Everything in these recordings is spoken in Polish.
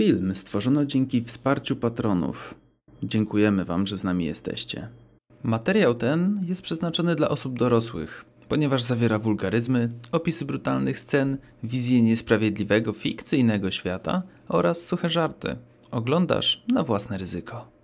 Film stworzono dzięki wsparciu patronów. Dziękujemy Wam, że z nami jesteście. Materiał ten jest przeznaczony dla osób dorosłych, ponieważ zawiera wulgaryzmy, opisy brutalnych scen, wizję niesprawiedliwego, fikcyjnego świata oraz suche żarty. Oglądasz na własne ryzyko.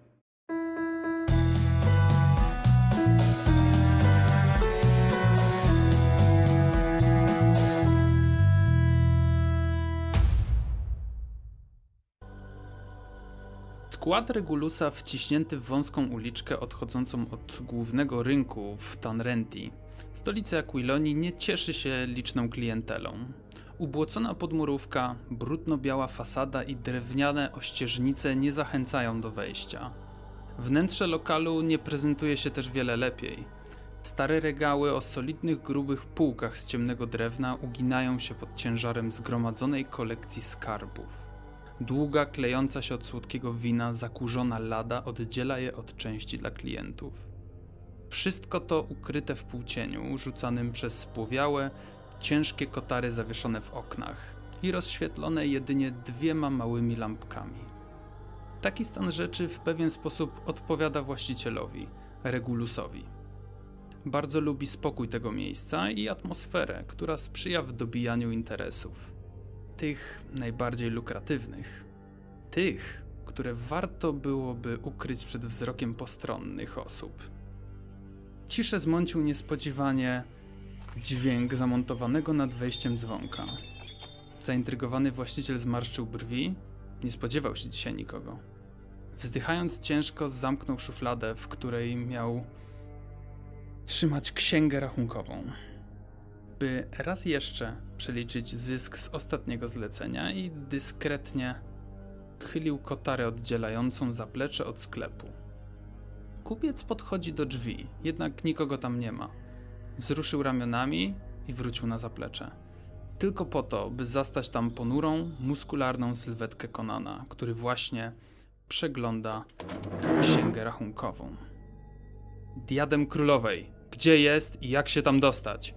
Skład Regulusa wciśnięty w wąską uliczkę odchodzącą od głównego rynku w Tanrenti. Stolica Aquilonii nie cieszy się liczną klientelą. Ubłocona podmurówka, brudno-biała fasada i drewniane ościeżnice nie zachęcają do wejścia. Wnętrze lokalu nie prezentuje się też wiele lepiej. Stare regały o solidnych, grubych półkach z ciemnego drewna uginają się pod ciężarem zgromadzonej kolekcji skarbów. Długa, klejąca się od słodkiego wina, zakurzona lada oddziela je od części dla klientów. Wszystko to ukryte w półcieniu, rzucanym przez spłowiałe, ciężkie kotary zawieszone w oknach i rozświetlone jedynie dwiema małymi lampkami. Taki stan rzeczy w pewien sposób odpowiada właścicielowi, Regulusowi. Bardzo lubi spokój tego miejsca i atmosferę, która sprzyja w dobijaniu interesów tych najbardziej lukratywnych, tych, które warto byłoby ukryć przed wzrokiem postronnych osób. Ciszę zmącił niespodziewanie dźwięk zamontowanego nad wejściem dzwonka. Zaintrygowany właściciel zmarszczył brwi, nie spodziewał się dzisiaj nikogo. Wzdychając ciężko, zamknął szufladę, w której miał trzymać księgę rachunkową by raz jeszcze przeliczyć zysk z ostatniego zlecenia i dyskretnie chylił kotarę oddzielającą zaplecze od sklepu. Kupiec podchodzi do drzwi, jednak nikogo tam nie ma. Wzruszył ramionami i wrócił na zaplecze. Tylko po to, by zastać tam ponurą, muskularną sylwetkę Konana, który właśnie przegląda księgę rachunkową. Diadem królowej. Gdzie jest i jak się tam dostać?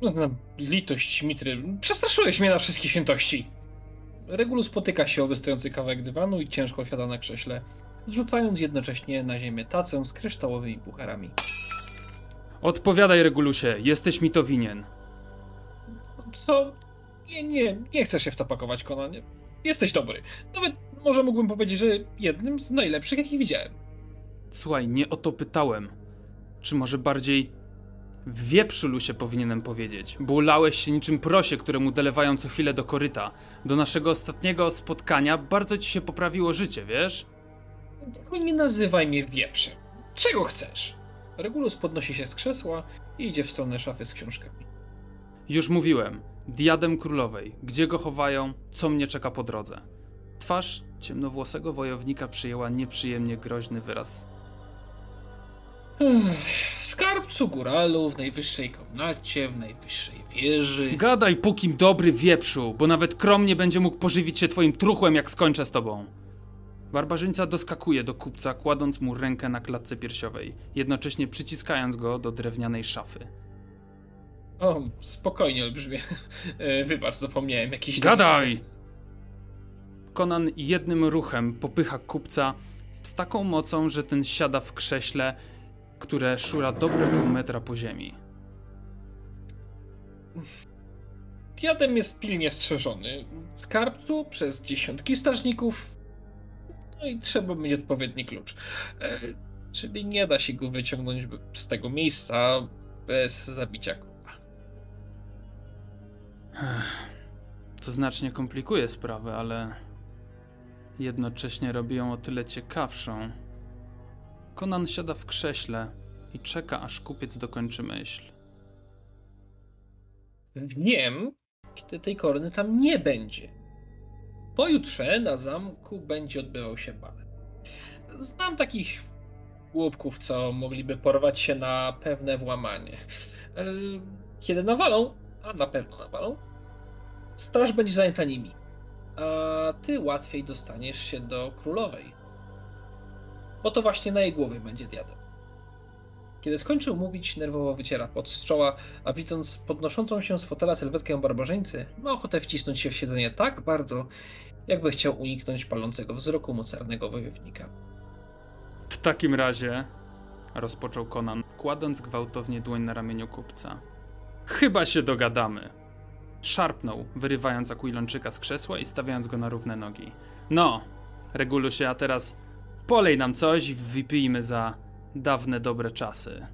No, na litość, Mitry. Przestraszyłeś mnie na wszystkie świętości. Regulus spotyka się o wystający kawałek dywanu i ciężko siada na krześle, zrzucając jednocześnie na ziemię tacę z kryształowymi pucharami. Odpowiadaj, Regulusie, jesteś mi to winien. Co? Nie, nie, nie chcę się w to pakować, Konanie. Jesteś dobry. Nawet może mógłbym powiedzieć, że jednym z najlepszych, jakich widziałem. Słuchaj, nie o to pytałem. Czy może bardziej w wieprzu się powinienem powiedzieć, bo ulałeś się niczym prosie, któremu dolewają co chwilę do koryta. Do naszego ostatniego spotkania bardzo ci się poprawiło życie, wiesz? Nie nazywaj mnie wieprzem. Czego chcesz? Regulus podnosi się z krzesła i idzie w stronę szafy z książkami. Już mówiłem. Diadem królowej. Gdzie go chowają? Co mnie czeka po drodze? Twarz ciemnowłosego wojownika przyjęła nieprzyjemnie groźny wyraz Skarbcu góralu w najwyższej komnacie, w najwyższej wieży. Gadaj, pókim dobry wieprzu, bo nawet krom nie będzie mógł pożywić się twoim truchłem, jak skończę z tobą. Barbarzyńca doskakuje do kupca, kładąc mu rękę na klatce piersiowej, jednocześnie przyciskając go do drewnianej szafy. O, spokojnie, olbrzymie. E, wybacz, zapomniałem jakiś... Gadaj! Konan jednym ruchem popycha kupca z taką mocą, że ten siada w krześle które szura dobre pół metra po ziemi. Diadem jest pilnie strzeżony. W skarbcu przez dziesiątki strażników. No i trzeba mieć odpowiedni klucz. E, czyli nie da się go wyciągnąć z tego miejsca bez zabicia króla. To znacznie komplikuje sprawę, ale jednocześnie robi ją o tyle ciekawszą, Konan siada w krześle i czeka, aż kupiec dokończy myśl. Wiem, kiedy tej korony tam nie będzie. Pojutrze na zamku będzie odbywał się bal. Znam takich głupków, co mogliby porwać się na pewne włamanie. E, kiedy nawalą, a na pewno nawalą, straż będzie zajęta nimi. A ty łatwiej dostaniesz się do królowej. Bo to właśnie na jej głowie będzie diadeł. Kiedy skończył mówić, nerwowo wyciera pot z czoła, a widząc podnoszącą się z fotela sylwetkę barbarzyńcy, ma ochotę wcisnąć się w siedzenie tak bardzo, jakby chciał uniknąć palącego wzroku mocarnego wojownika. W takim razie, rozpoczął Conan, kładąc gwałtownie dłoń na ramieniu kupca. Chyba się dogadamy. Szarpnął, wyrywając Aquilończyka z krzesła i stawiając go na równe nogi. No, Regulusie, a teraz polej nam coś i wypijmy za dawne dobre czasy.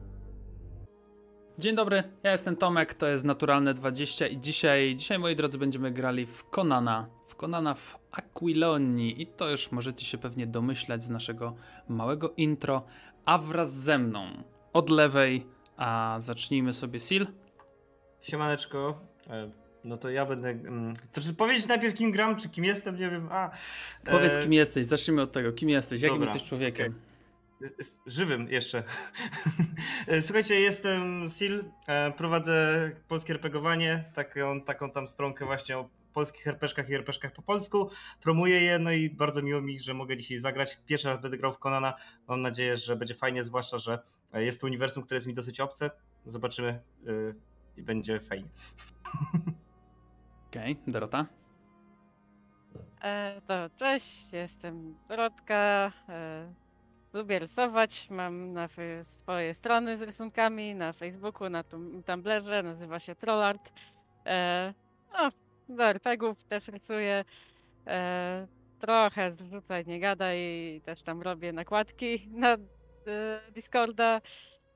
Dzień dobry, ja jestem Tomek, to jest Naturalne 20 i dzisiaj, dzisiaj moi drodzy będziemy grali w Konana, w Konana w Aquilonii i to już możecie się pewnie domyślać z naszego małego intro, a wraz ze mną od lewej, a zacznijmy sobie Sil. Siemaneczko. No to ja będę. mm, To czy powiedzieć najpierw kim gram, czy kim jestem, nie wiem. A, Powiedz e, kim jesteś, zacznijmy od tego, kim jesteś, jakim dobra, jesteś człowiekiem. jest- Żywym jeszcze. Słuchajcie, jestem Sil, e, prowadzę polskie RPGowanie, taką, taką tam stronkę właśnie o polskich RPGach i RPGach po polsku. Promuję je, no i bardzo miło mi, że mogę dzisiaj zagrać. Pierwszy raz będę grał w Konana. Mam nadzieję, że będzie fajnie, zwłaszcza, że e, jest to uniwersum, które jest mi dosyć obce. Zobaczymy e, i będzie fajnie. Okej, Dorota. E, to cześć, jestem Dorotka. E, lubię rysować. Mam na swoje strony z rysunkami na Facebooku, na tum- Tumblrze, nazywa się Trollart. E, no, do RPGów też rysuję. E, trochę zrzucaj, nie gadaj, też tam robię nakładki na e, Discorda.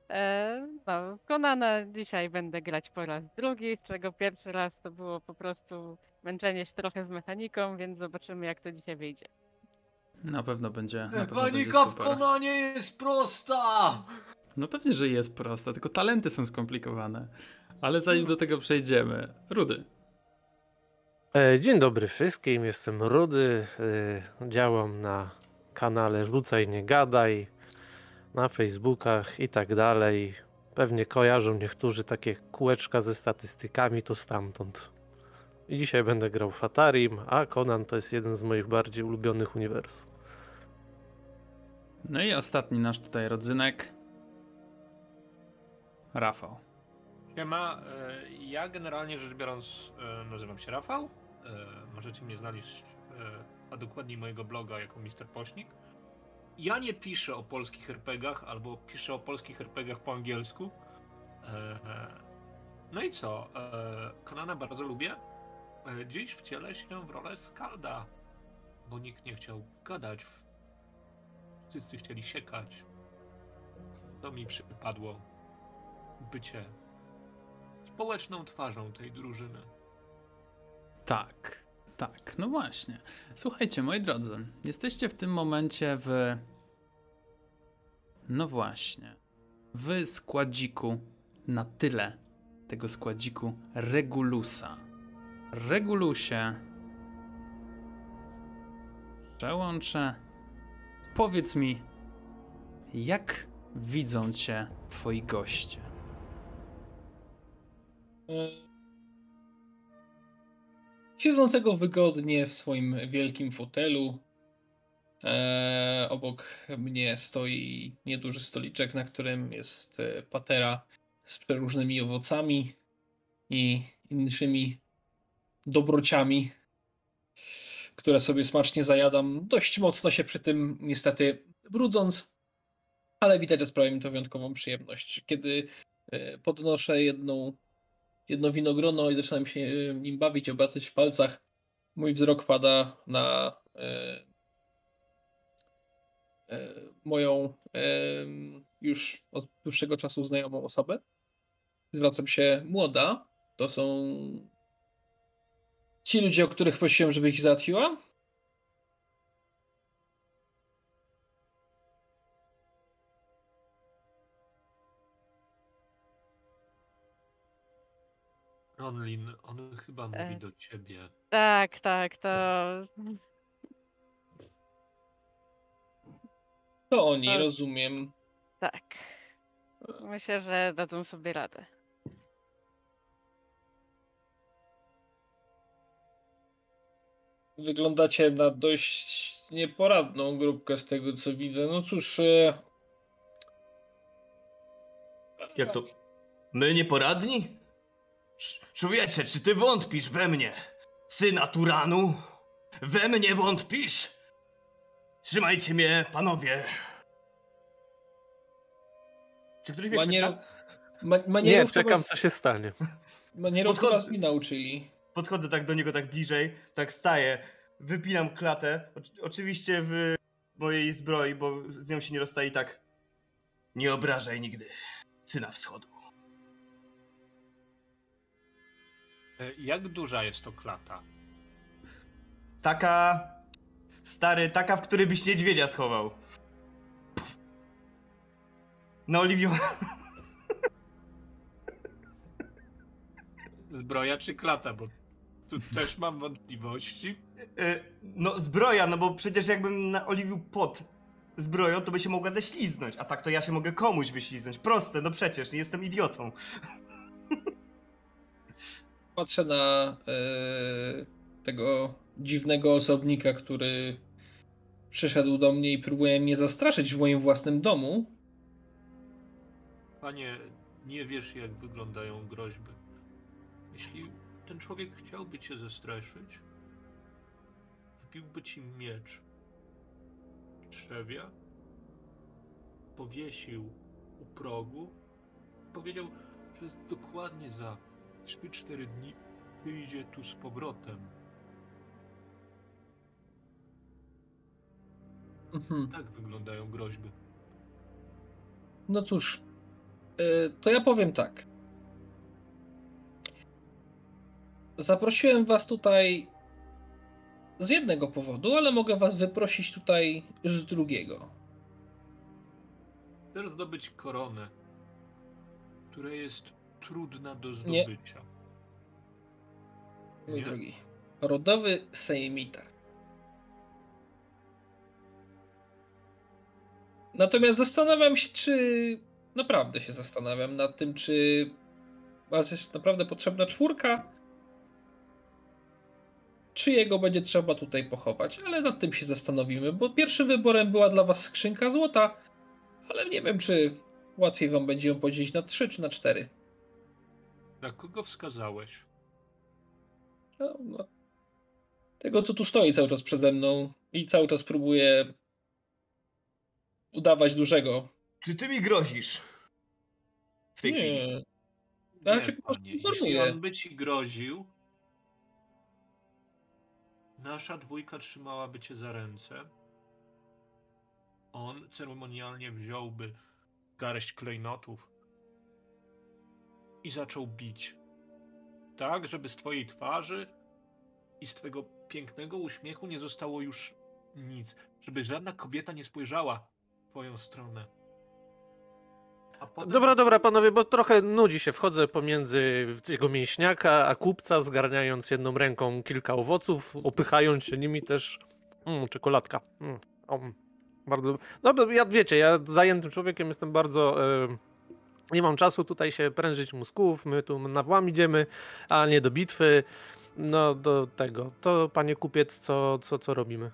E, no, Konana dzisiaj będę grać po raz drugi, z czego pierwszy raz to było po prostu męczenie się trochę z mechaniką, więc zobaczymy jak to dzisiaj wyjdzie. Na pewno będzie, na pewno będzie Mechanika w. Konanie jest prosta! No pewnie, że jest prosta, tylko talenty są skomplikowane. Ale zanim do tego przejdziemy, Rudy. E, Dzień dobry wszystkim, jestem Rudy. e, Działam na kanale Rzucaj Nie Gadaj, na Facebookach i tak dalej. Pewnie kojarzą niektórzy takie kółeczka ze statystykami, to stamtąd. I dzisiaj będę grał w Atarim, a Conan to jest jeden z moich bardziej ulubionych uniwersów. No i ostatni nasz tutaj rodzynek. Rafał. Siema, e, ja generalnie rzecz biorąc e, nazywam się Rafał. E, Możecie mnie znaleźć, a dokładniej mojego bloga jako Mister Pośnik. Ja nie piszę o polskich RPGach, albo piszę o polskich RPGach po angielsku. E, No i co? E, Konana bardzo lubię. E, Dziś wcielę się w rolę Skalda, bo nikt nie chciał gadać. Wszyscy chcieli siekać. To mi przypadło bycie społeczną twarzą tej drużyny. Tak, tak, no właśnie. Słuchajcie, moi drodzy, jesteście w tym momencie w. No właśnie. W składziku na tyle tego składziku Regulusa. Regulusie. Przełączę. Powiedz mi, jak widzą cię twoi goście? Siedzącego wygodnie w swoim wielkim fotelu. E, obok mnie stoi nieduży stoliczek, na którym jest e, patera z przeróżnymi owocami i innymi dobrociami, które sobie smacznie zajadam, dość mocno się przy tym niestety brudząc, ale widać, że sprawia mi to wyjątkową przyjemność. Kiedy e, podnoszę jedną jedno winogrono i zaczynam się nim bawić, obracać w palcach. Mój wzrok pada na moją e, już od dłuższego czasu znajomą osobę. Zwracam się młoda. To są ci ludzie, o których prosiłem, żeby ich załatwiła. Ronlin, on chyba mówi E. do ciebie. Tak, tak, to To oni, Tak. rozumiem. tak. Myślę, że dadzą sobie radę. Wyglądacie na dość nieporadną grupkę z tego, co widzę. No cóż, e, Jak to? My nieporadni? Człowiecze, czy ty wątpisz we mnie? Syna Turanu? We mnie wątpisz? Trzymajcie mnie, panowie. Czy ktoś mnie Manier... Ma, Nie, manierów czekam chyba, co się stanie. manierów Podchodzę. chyba nie nauczyli. Podchodzę tak do niego tak bliżej, tak staję, wypinam klatę, oczy- oczywiście w mojej zbroi, bo z nią się nie rozstaje i tak. Nie obrażaj nigdy syna wschodu. E, Jak duża jest to klata? Taka. Stary, taka, w której byś niedźwiedzia schował. Na Oliwio. Zbroja czy klata? Bo tu też mam wątpliwości. Y, No, zbroja, no bo przecież jakbym naoliwił pod zbroją, to by się mogła ześliznąć. A tak to ja się mogę komuś wyśliznąć. Proste, no przecież, nie jestem idiotą. Patrzę na e, tego dziwnego osobnika, który przyszedł do mnie i próbuje mnie zastraszyć w moim własnym domu. Panie, nie wiesz jak wyglądają groźby. Jeśli ten człowiek chciałby cię zestraszyć, wbiłby ci miecz trzewia, powiesił u progu, powiedział, że dokładnie za 3-4 dni wyjdzie tu z powrotem. Mhm. Tak wyglądają groźby. No cóż, e, to ja powiem tak. Zaprosiłem was tutaj z jednego powodu, ale mogę was wyprosić tutaj z drugiego. Chcesz zdobyć koronę, która jest trudna do Nie. zdobycia. Mój Nie? drogi. Rodowy Sejmitar. Natomiast zastanawiam się, czy. Naprawdę się zastanawiam nad tym, czy. Was jest naprawdę potrzebna czwórka. Czy jego będzie trzeba tutaj pochować, ale nad tym się zastanowimy, bo pierwszym wyborem była dla was skrzynka złota, ale nie wiem, czy łatwiej wam będzie ją podzielić na trzy czy na cztery. Na kogo wskazałeś? No, no. Tego, co tu stoi cały czas przede mną i cały czas próbuje udawać dużego. Czy ty mi grozisz? W tej chwili. Nie. Ja Nie, cię po prostu panie. Jeśli informuję. on by ci groził, nasza dwójka trzymałaby cię za ręce. On ceremonialnie wziąłby garść klejnotów i zaczął bić. Tak, żeby z twojej twarzy i z twojego pięknego uśmiechu nie zostało już nic. Żeby żadna kobieta nie spojrzała twoją stronę. Potem... Dobra, dobra, panowie, bo trochę nudzi się. Wchodzę pomiędzy jego mięśniaka, a kupca, zgarniając jedną ręką kilka owoców, opychając się nimi też. Mm, czekoladka. Mm, o, mm, bardzo. Dobra, ja wiecie, ja zajętym człowiekiem jestem bardzo. E, nie mam czasu tutaj się prężyć mózgów. My tu na włam idziemy, a nie do bitwy. No, do tego. To, panie kupiec, co, co, co robimy?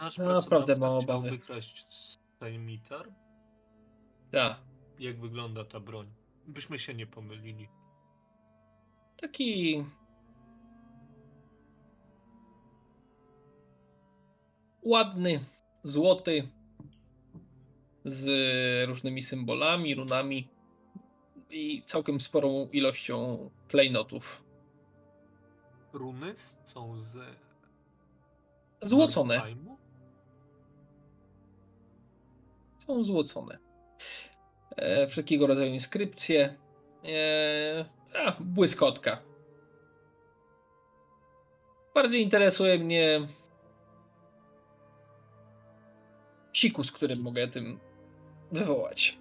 Nasz ja naprawdę mam obawy. wykraść Steinmitar? Tak. Jak wygląda ta broń? Byśmy się nie pomylili. Taki. Ładny, złoty, z różnymi symbolami, runami i całkiem sporą ilością klejnotów. Runy są z. Złocone. Są złocone. E, wszelkiego rodzaju inskrypcje. E, a, błyskotka. Bardziej interesuje mnie sikus, którym mogę tym wywołać.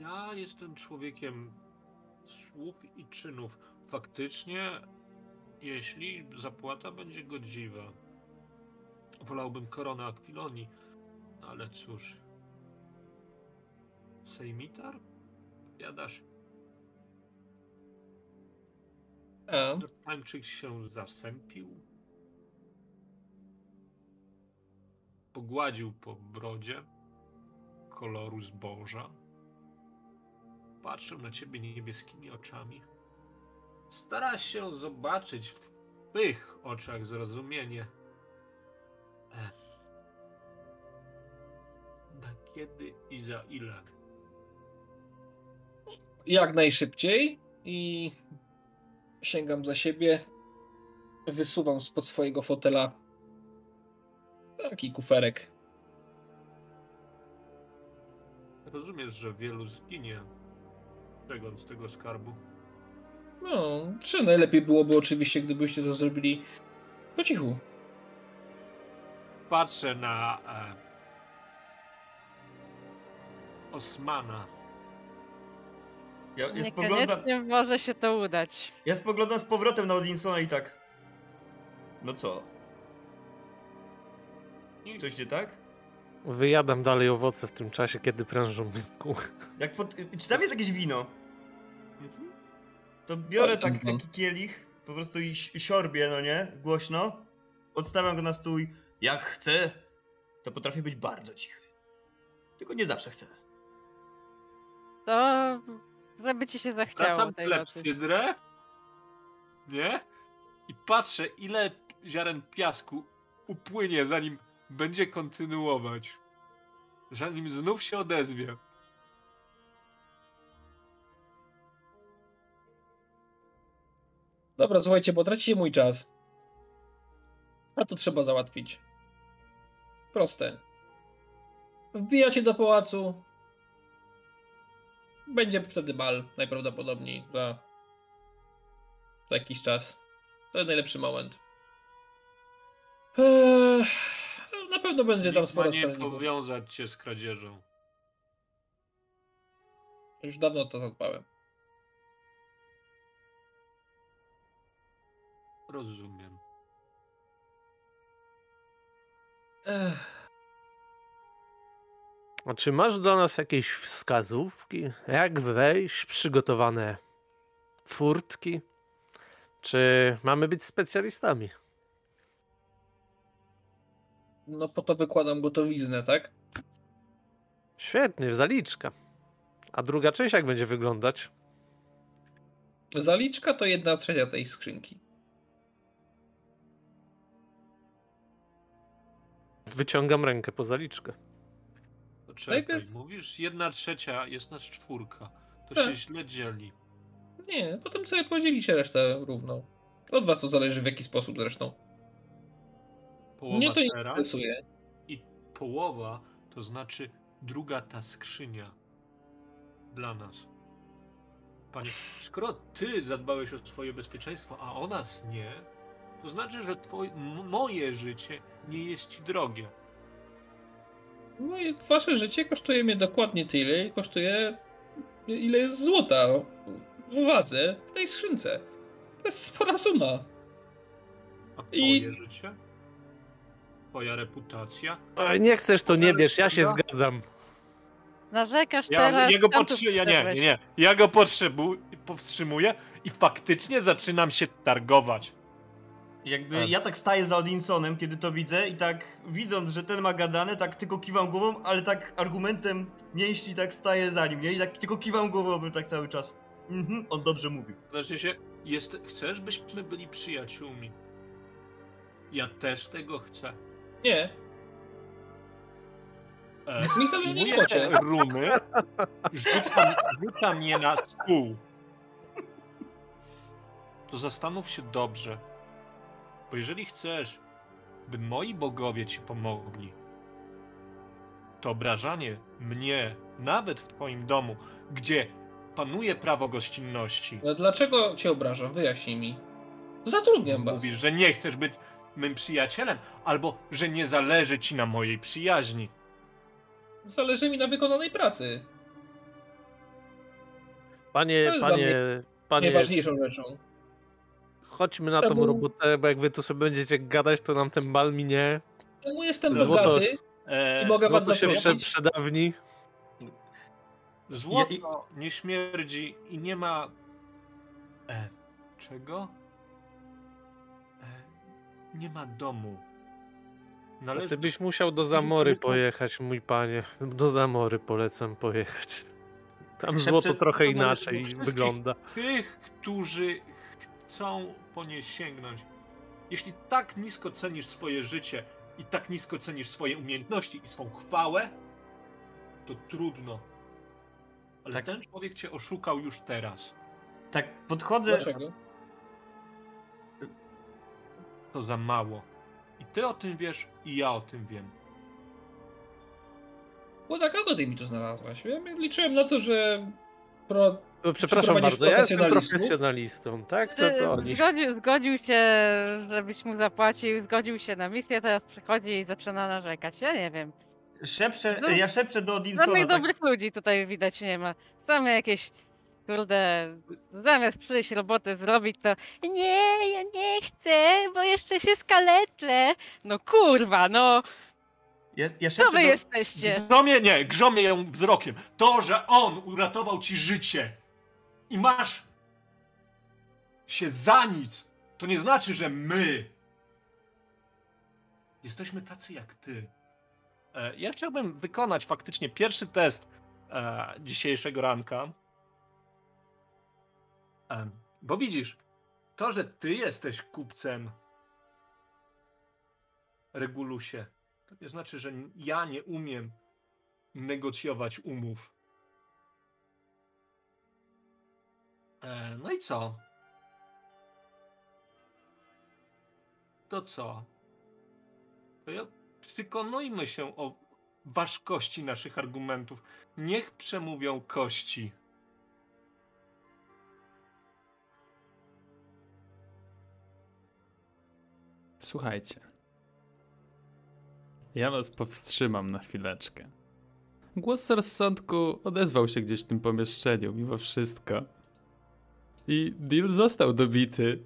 Ja jestem człowiekiem słów i czynów. Faktycznie, jeśli zapłata będzie godziwa, wolałbym koronę Akwilonii, ale cóż. Sejmitar? Jadasz, że Tańczyk się zasępił? pogładził po brodzie koloru zboża. Patrzył na ciebie niebieskimi oczami. Stara się zobaczyć w twych oczach zrozumienie. E. Na kiedy i za ile? Jak najszybciej i sięgam za siebie. Wysuwam spod swojego fotela taki kuferek. Rozumiesz, że wielu zginie tego, z tego skarbu. No, czy najlepiej byłoby oczywiście, gdybyście to zrobili po cichu. Patrzę na e, Osmana. Ja, ja, spoglądam, Niekoniecznie może się to udać. ja spoglądam z powrotem na Odinsona i tak. No co? Coś nie tak? Wyjadam dalej owoce w tym czasie, kiedy prężą mózgu. Jak pod... Czy tam jest jakieś wino? Mhm. To biorę tak tam- taki kielich, po prostu i si- siorbię, no nie? Głośno. Odstawiam go na stół i jak chcę, to potrafię być bardzo cichy. Tylko nie zawsze chcę. To żeby ci się zachciało Wracam tej nocy. klepsydrę. Nie? I patrzę, ile ziaren piasku upłynie, zanim będzie kontynuować. Zanim znów się odezwie. Dobra, słuchajcie, bo tracicie mój czas. A to trzeba załatwić. Proste. Wbijacie do pałacu. Będzie wtedy bal, najprawdopodobniej za, za jakiś czas. To jest najlepszy moment. Eee, na pewno będzie tam sporo nie strażników. powiązać cię z kradzieżą. Już dawno to zadbałem. Rozumiem. Ech. A czy masz dla nas jakieś wskazówki? Jak wejść? Przygotowane furtki? Czy mamy być specjalistami? No po to wykładam gotowiznę, tak? Świetnie, zaliczka. A druga część jak będzie wyglądać? Zaliczka to jedna trzecia tej skrzynki. Wyciągam rękę po zaliczkę. To czekaj, Najpierw- mówisz, jedna trzecia jest nas czwórka. To Tak. się źle dzieli. Nie, potem sobie podzielicie resztę równo. Od was to zależy w jaki sposób zresztą. Połowa Mnie to nie teraz interesuje. i połowa to znaczy druga ta skrzynia dla nas. Panie, skoro ty zadbałeś o swoje bezpieczeństwo, a o nas nie, to znaczy, że twoje, moje życie nie jest ci drogie. Moje, wasze życie kosztuje mnie dokładnie tyle, ile kosztuje ile jest złota w wadze w tej skrzynce. To jest spora suma. A I- twoje życie? Twoja reputacja? Oj, nie chcesz, to nie bierz, ja się zgadzam. Narzekasz Ja, teraz. ja go tu potrzebuję, nie, nie, nie. Ja go potrzebuję, powstrzymuję i faktycznie zaczynam się targować. Jakby Tak. ja tak staję za Odinsonem, kiedy to widzę i tak widząc, że ten ma gadane, tak tylko kiwam głową, ale tak argumentem mięśni tak staję za nim, nie? I tak tylko kiwam głową tak cały czas. Mhm, on dobrze mówił. Znaczy się, jest, chcesz, byśmy byli przyjaciółmi. Ja też tego chcę. Nie, E, mi na Moje kwocie. runy rzucam, rzucam je na stół. To zastanów się dobrze. Bo jeżeli chcesz, by moi bogowie ci pomogli, to obrażanie mnie, nawet w twoim domu, gdzie panuje prawo gościnności, No dlaczego cię obrażam? Wyjaśnij mi. Zatrudniam was. mówisz, że nie chcesz być mym przyjacielem, albo że nie zależy ci na mojej przyjaźni. Zależy mi na wykonanej pracy. Panie, To jest dla panie, mnie panie, Najważniejszą rzeczą. Chodźmy na To tą robotę, bo jak wy tu sobie będziecie gadać, to nam ten bal minie. Czemu jestem Złoto- bogaty E, i mogę was Złoto się prze, przedawni. Złoto nie śmierdzi i nie ma. E, czego? E, nie ma domu. A Należy ty byś musiał do Zamory pojechać, mój panie. Do Zamory polecam pojechać. Tam złoto trochę inaczej wygląda. Tych, którzy chcą po nie sięgnąć. Jeśli tak nisko cenisz swoje życie i tak nisko cenisz swoje umiejętności i swą chwałę, to trudno. Ale Tak. ten człowiek cię oszukał już teraz. Tak, podchodzę. Dlaczego? To za mało. I ty o tym wiesz, i ja o tym wiem. Bo na kogo ty mi tu znalazłaś? Ja liczyłem na to, że pro... Przepraszam bardzo, ja jestem profesjonalistą, tak? To, to oni. Zgodził, zgodził się, żebyś mu zapłacił, zgodził się na misję, teraz przychodzi i zaczyna narzekać. Ja nie wiem. Szepczę, No, ja szepczę do Odinsona. Żadnych Tak, dobrych ludzi tutaj widać nie ma. Same jakieś, kurde, zamiast przyjść roboty zrobić, to nie, ja nie chcę, bo jeszcze się skaleczę. No kurwa, no, ja, ja co wy do... jesteście? Grzomie nie, grzomie ją wzrokiem. To, że on uratował ci życie i masz się za nic, to nie znaczy, że my jesteśmy tacy jak ty. E, Ja chciałbym wykonać faktycznie pierwszy test e, dzisiejszego ranka. E, bo widzisz, to, że ty jesteś kupcem Regulusie, to nie znaczy, że ja nie umiem negocjować umów. No i co? To co? To ja przekonujmy się o ważkości naszych argumentów. Niech przemówią kości. Słuchajcie. Ja was powstrzymam na chwileczkę. Głos rozsądku odezwał się gdzieś w tym pomieszczeniu, mimo wszystko. I deal został dobity.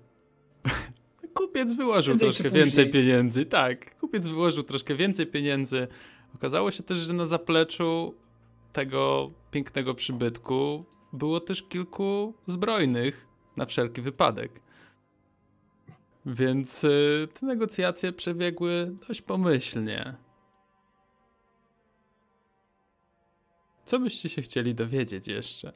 Kupiec wyłożył troszkę później. więcej pieniędzy. Tak, kupiec wyłożył troszkę więcej pieniędzy. Okazało się też, że na zapleczu tego pięknego przybytku było też kilku zbrojnych na wszelki wypadek. Więc y, te negocjacje przebiegły dość pomyślnie. Co byście się chcieli dowiedzieć jeszcze?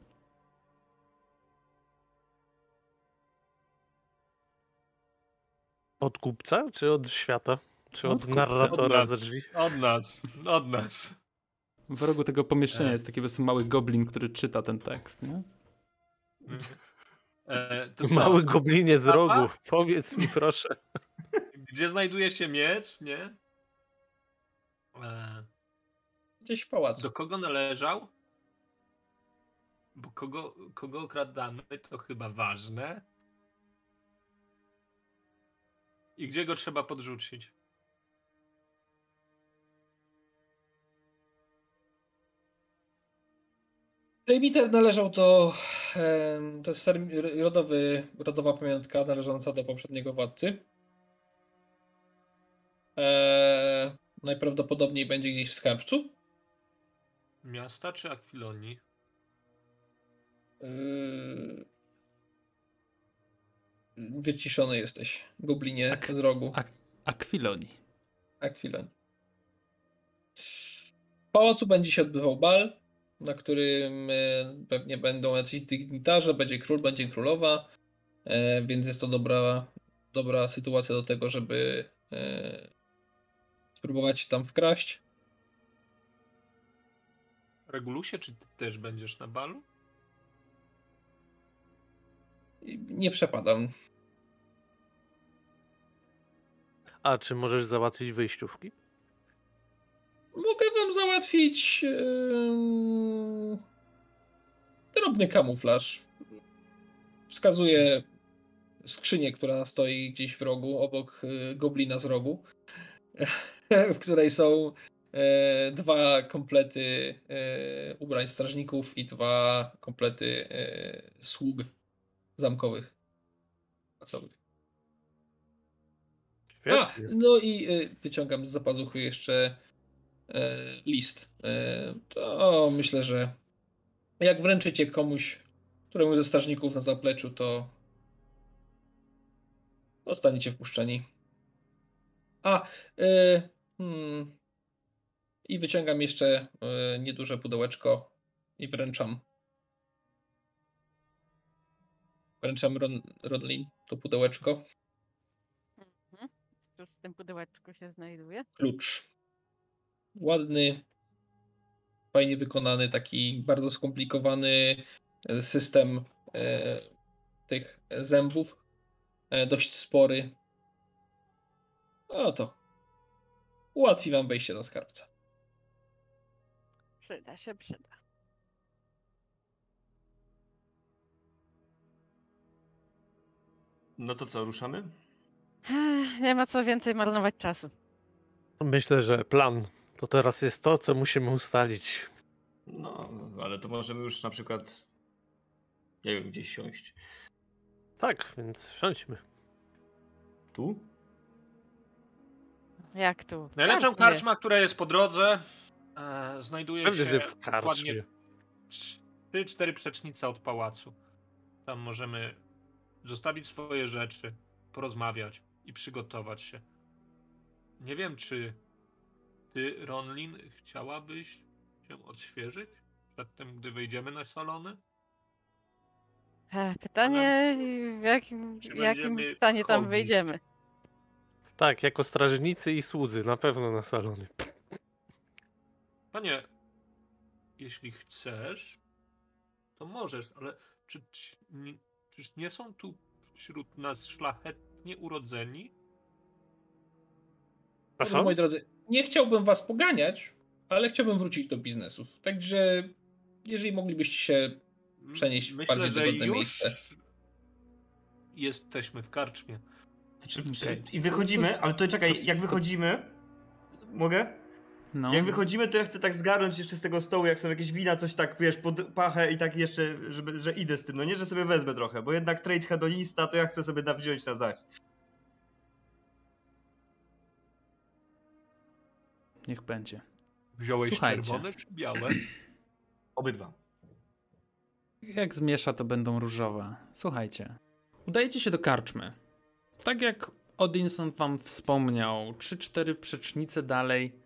Od kupca, czy od świata? Czy Od od, kupca. narratora Od nas. ze drzwi? Od nas, od nas. W rogu tego pomieszczenia E. jest taki mały goblin, który czyta ten tekst, nie? E? Mały goblinie z rogu. Powiedz mi proszę. Gdzie znajduje się miecz, nie? E, Gdzieś w pałacu. do kogo należał? Bo kogo, kogo okradamy, to chyba ważne. I gdzie go trzeba podrzucić? Delimiter należał do. To jest rodowy, rodowa pamiątka należąca do poprzedniego władcy. Eee, najprawdopodobniej będzie gdzieś w skarbcu. Miasta czy Akwilonii? Eee, wyciszony jesteś, goblinie Ak- z rogu. Ak- Akwilonii. Akwilon. W pałacu będzie się odbywał bal, na którym e, pewnie będą jacyś dygnitarze, będzie król, będzie królowa, e, więc jest to dobra, dobra sytuacja do tego, żeby e, spróbować się tam wkraść. Regulusie, czy ty też będziesz na balu? Nie przepadam. A czy możesz załatwić wyjściówki? Mogę wam załatwić em, drobny kamuflaż. Wskazuję skrzynię, która stoi gdzieś w rogu, obok e, goblina z rogu, w której są e, dwa komplety e, ubrań strażników i dwa komplety e, sług zamkowych. Pracowych. A, no i y, wyciągam z zapazuchy jeszcze e, list. E, to myślę, że jak wręczycie komuś, któremu ze strażników na zapleczu, to zostaniecie wpuszczeni. A, e, Hmm. I wyciągam jeszcze e, nieduże pudełeczko i wręczam. Wręczam Ron, Rodlin to pudełeczko. Cóż w tym pudełeczku się znajduje? Klucz. Ładny, fajnie wykonany, taki bardzo skomplikowany e, system e, tych zębów. E, dość spory. Oto. Ułatwi wam wejście do skarbca. Przyda się, przyda. No to co, ruszamy? Nie ma co więcej marnować czasu. Myślę, że plan to teraz jest to, co musimy ustalić. No, ale to możemy już na przykład, nie wiem, gdzieś siąść. Tak, więc siądźmy. Tu? Jak tu? Najlepszą Karczmie. karczma, która jest po drodze, e, znajduje Pewnie, się w dokładnie karczmie. 3-4 przecznice od pałacu. Tam możemy zostawić swoje rzeczy, porozmawiać i przygotować się. Nie wiem, czy ty, Ronlin, chciałabyś się odświeżyć przedtem, gdy wejdziemy na salony? Ech, Pytanie, w jakim, Czy w jakim stanie tam chodzić? wyjdziemy? Tak, jako strażnicy i słudzy, na pewno na salony. Panie, jeśli chcesz, to możesz, ale czy, ci- nie- czyż nie są tu wśród nas szlachetnie urodzeni? A Dobrze, są? moi drodzy, nie chciałbym was poganiać, ale chciałbym wrócić do biznesów. Także jeżeli moglibyście się Przenieść w Myślę, bardziej że wygodne już miejsce. jesteśmy w karczmie. Czy, czy, Okej. I wychodzimy, ale to czekaj, jak wychodzimy, mogę? No. Jak wychodzimy, to ja chcę tak zgarnąć jeszcze z tego stołu, jak są jakieś wina, coś tak, wiesz, pod pachę i tak jeszcze, żeby, że idę z tym, no nie, że sobie wezmę trochę, bo jednak trade hedonista, to ja chcę sobie da wziąć na zaś. Niech będzie. Wziąłeś Słuchajcie. czerwone czy białe? Obydwa. Jak zmiesza, to będą różowe. Słuchajcie. Udajecie się do karczmy. Tak jak Odinson wam wspomniał, 3-4 przecznice dalej,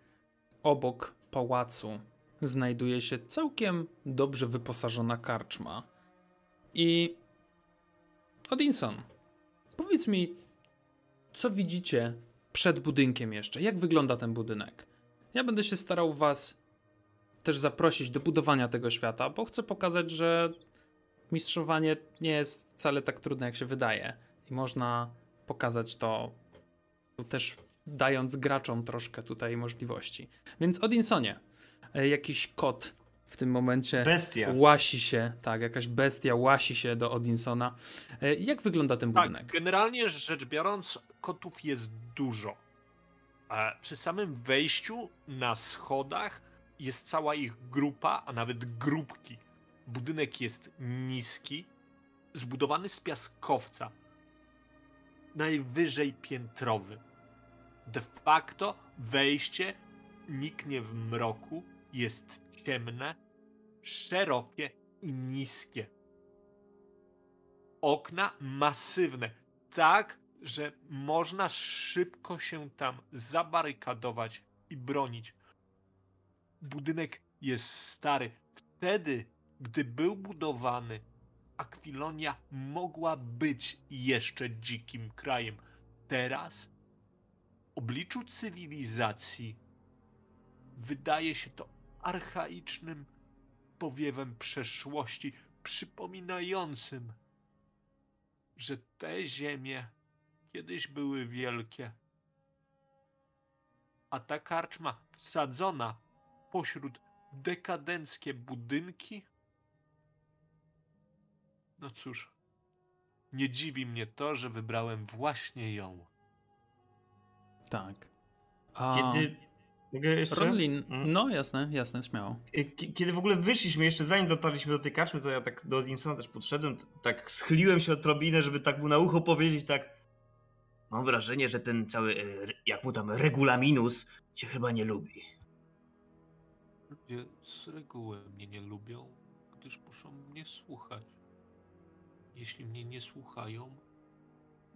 obok pałacu, znajduje się całkiem dobrze wyposażona karczma. I Odinson, powiedz mi, co widzicie przed budynkiem jeszcze? Jak wygląda ten budynek? Ja będę się starał was też zaprosić do budowania tego świata, bo chcę pokazać, że mistrzowanie nie jest wcale tak trudne, jak się wydaje. I można pokazać to też dając graczom troszkę tutaj możliwości. Więc Odinsonie, e, jakiś kot w tym momencie Bestia. łasi się, tak, jakaś bestia łasi się do Odinsona. E, Jak wygląda ten Tak, budynek? generalnie rzecz biorąc, kotów jest dużo. E, Przy samym wejściu na schodach jest cała ich grupa, a nawet grupki. Budynek jest niski, zbudowany z piaskowca. Najwyżej piętrowy. De facto wejście niknie w mroku, jest ciemne, szerokie i niskie okna masywne, tak, że można szybko się tam zabarykadować i bronić. Budynek jest stary. Wtedy, gdy był budowany, Akwilonia mogła być jeszcze dzikim krajem. Teraz, obliczu cywilizacji, wydaje się to archaicznym powiewem przeszłości, przypominającym że te ziemie kiedyś były wielkie. A ta karczma wsadzona pośród dekadenckie budynki? No cóż, nie dziwi mnie to, że wybrałem właśnie ją. Tak. A Kiedy... Mogę jeszcze? Mm. no jasne, jasne, śmiało. K- Kiedy w ogóle wyszliśmy, jeszcze zanim dotarliśmy do tej karczmy, to ja tak do Odinsona też podszedłem, tak schyliłem się odrobinę, żeby tak mu na ucho powiedzieć, tak mam wrażenie, że ten cały, e, jak mu tam, regulaminus cię chyba nie lubi. Ludzie z reguły mnie nie lubią, gdyż muszą mnie słuchać. Jeśli mnie nie słuchają,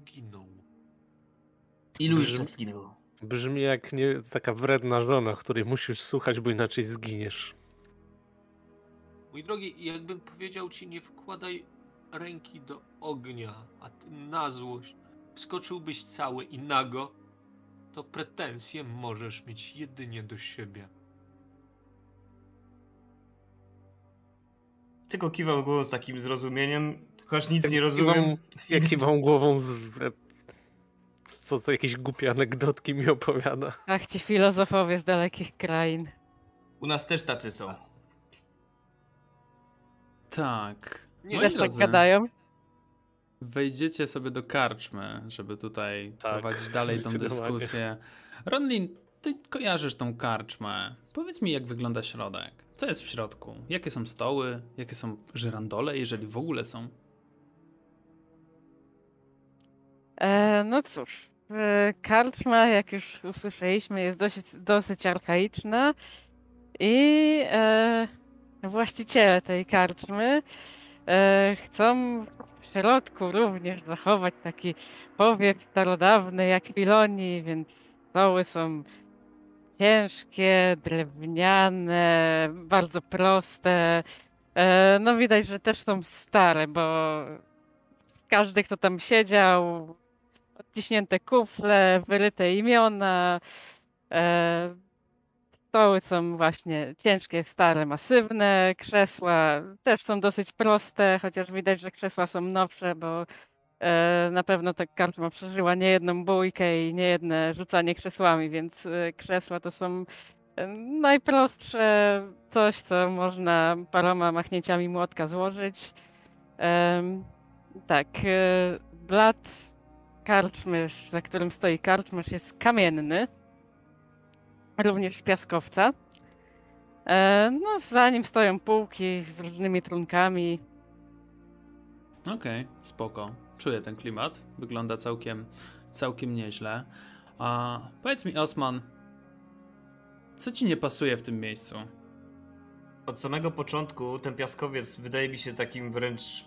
giną. Ilu już Brzmi- tak zginęło? Brzmi jak nie, taka wredna żona, której musisz słuchać, bo inaczej zginiesz. Mój drogi, jakbym powiedział ci, nie wkładaj ręki do ognia, a ty na złość wskoczyłbyś cały i nago, to pretensje możesz mieć jedynie do siebie. Tylko kiwał głową z takim zrozumieniem, chociaż nic nie Kiwam- rozumiem. Ja kiwam głową z... Co, co jakieś głupie anegdotki mi opowiada. Ach, ci filozofowie z dalekich krain. U nas też tacy są. Tak. Nie, Moi Też tak gadają. Wejdziecie sobie do karczmy, żeby tutaj Tak, prowadzić dalej tą dyskusję. Ronlin, ty kojarzysz tą karczmę. Powiedz mi, jak wygląda środek. Co jest w środku? Jakie są stoły? Jakie są żyrandole, jeżeli w ogóle są? No cóż, e, karczma, jak już usłyszeliśmy, jest dosyć, dosyć archaiczna i e, właściciele tej karczmy e, chcą w środku również zachować taki powiew starodawny jak Filoni, więc stoły są ciężkie, drewniane, bardzo proste. E, no widać, że też są stare, bo każdy, kto tam siedział, odciśnięte kufle, wyryte imiona. E, stoły są właśnie ciężkie, stare, masywne. Krzesła też są dosyć proste, chociaż widać, że krzesła są nowsze, bo e, na pewno ta karczma przeżyła niejedną bójkę i niejedne rzucanie krzesłami, więc e, krzesła to są e, najprostsze coś, co można paroma machnięciami młotka złożyć. Tak, e, blat karczmysz, za którym stoi karczmysz, jest kamienny, również z piaskowca. E, no, za nim stoją półki z różnymi trunkami. Okej, spoko. Czuję ten klimat. Wygląda całkiem, całkiem nieźle. A powiedz mi, Osman, co ci nie pasuje w tym miejscu? Od samego początku ten piaskowiec wydaje mi się takim wręcz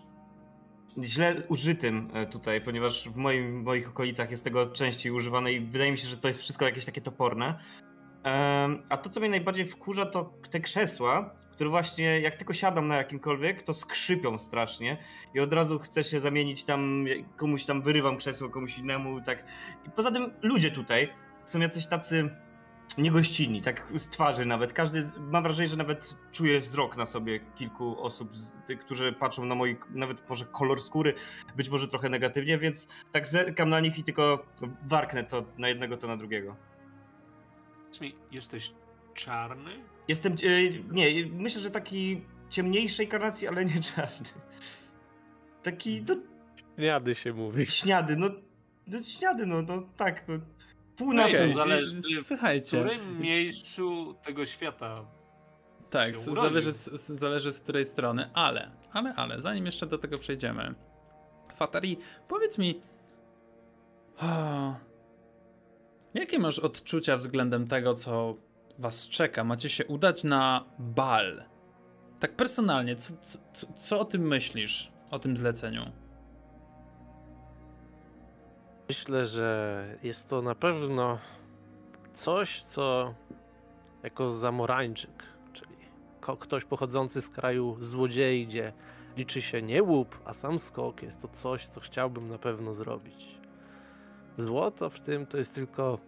źle użytym e, tutaj, ponieważ w moim, moich okolicach jest tego częściej używane i wydaje mi się, że to jest wszystko jakieś takie toporne. A to, co mnie najbardziej wkurza, to te krzesła, które właśnie jak tylko siadam na jakimkolwiek, to skrzypią strasznie i od razu chcę się zamienić tam, komuś tam wyrywam krzesło, komuś innemu tak. I poza tym ludzie tutaj są jacyś tacy niegościnni, tak z twarzy nawet. Każdy, mam wrażenie, że nawet czuję wzrok na sobie kilku osób, z, tych, którzy patrzą na mój, nawet może kolor skóry, być może trochę negatywnie, więc tak zerkam na nich i tylko warknę to na jednego, to na drugiego. Jesteś czarny? Jestem, e, nie, myślę, że taki ciemniejszej karnacji, ale nie czarny. Taki, no, Śniady się mówi. śniady, no, no śniady, no, no tak, no. Pół na Okej, pół. zależy, i- w słuchajcie. którym miejscu tego świata Tak, zależy zależy z której strony, ale, ale, ale, zanim jeszcze do tego przejdziemy. Fatari, powiedz mi, o, jakie masz odczucia względem tego, co was czeka? Macie się udać na bal. Tak personalnie, co, co, co o tym myślisz, o tym zleceniu? Myślę, że jest to na pewno coś, co jako zamorańczyk, czyli ktoś pochodzący z kraju złodziei, gdzie liczy się nie łup, a sam skok, jest to coś, co chciałbym na pewno zrobić. Złoto w tym to jest tylko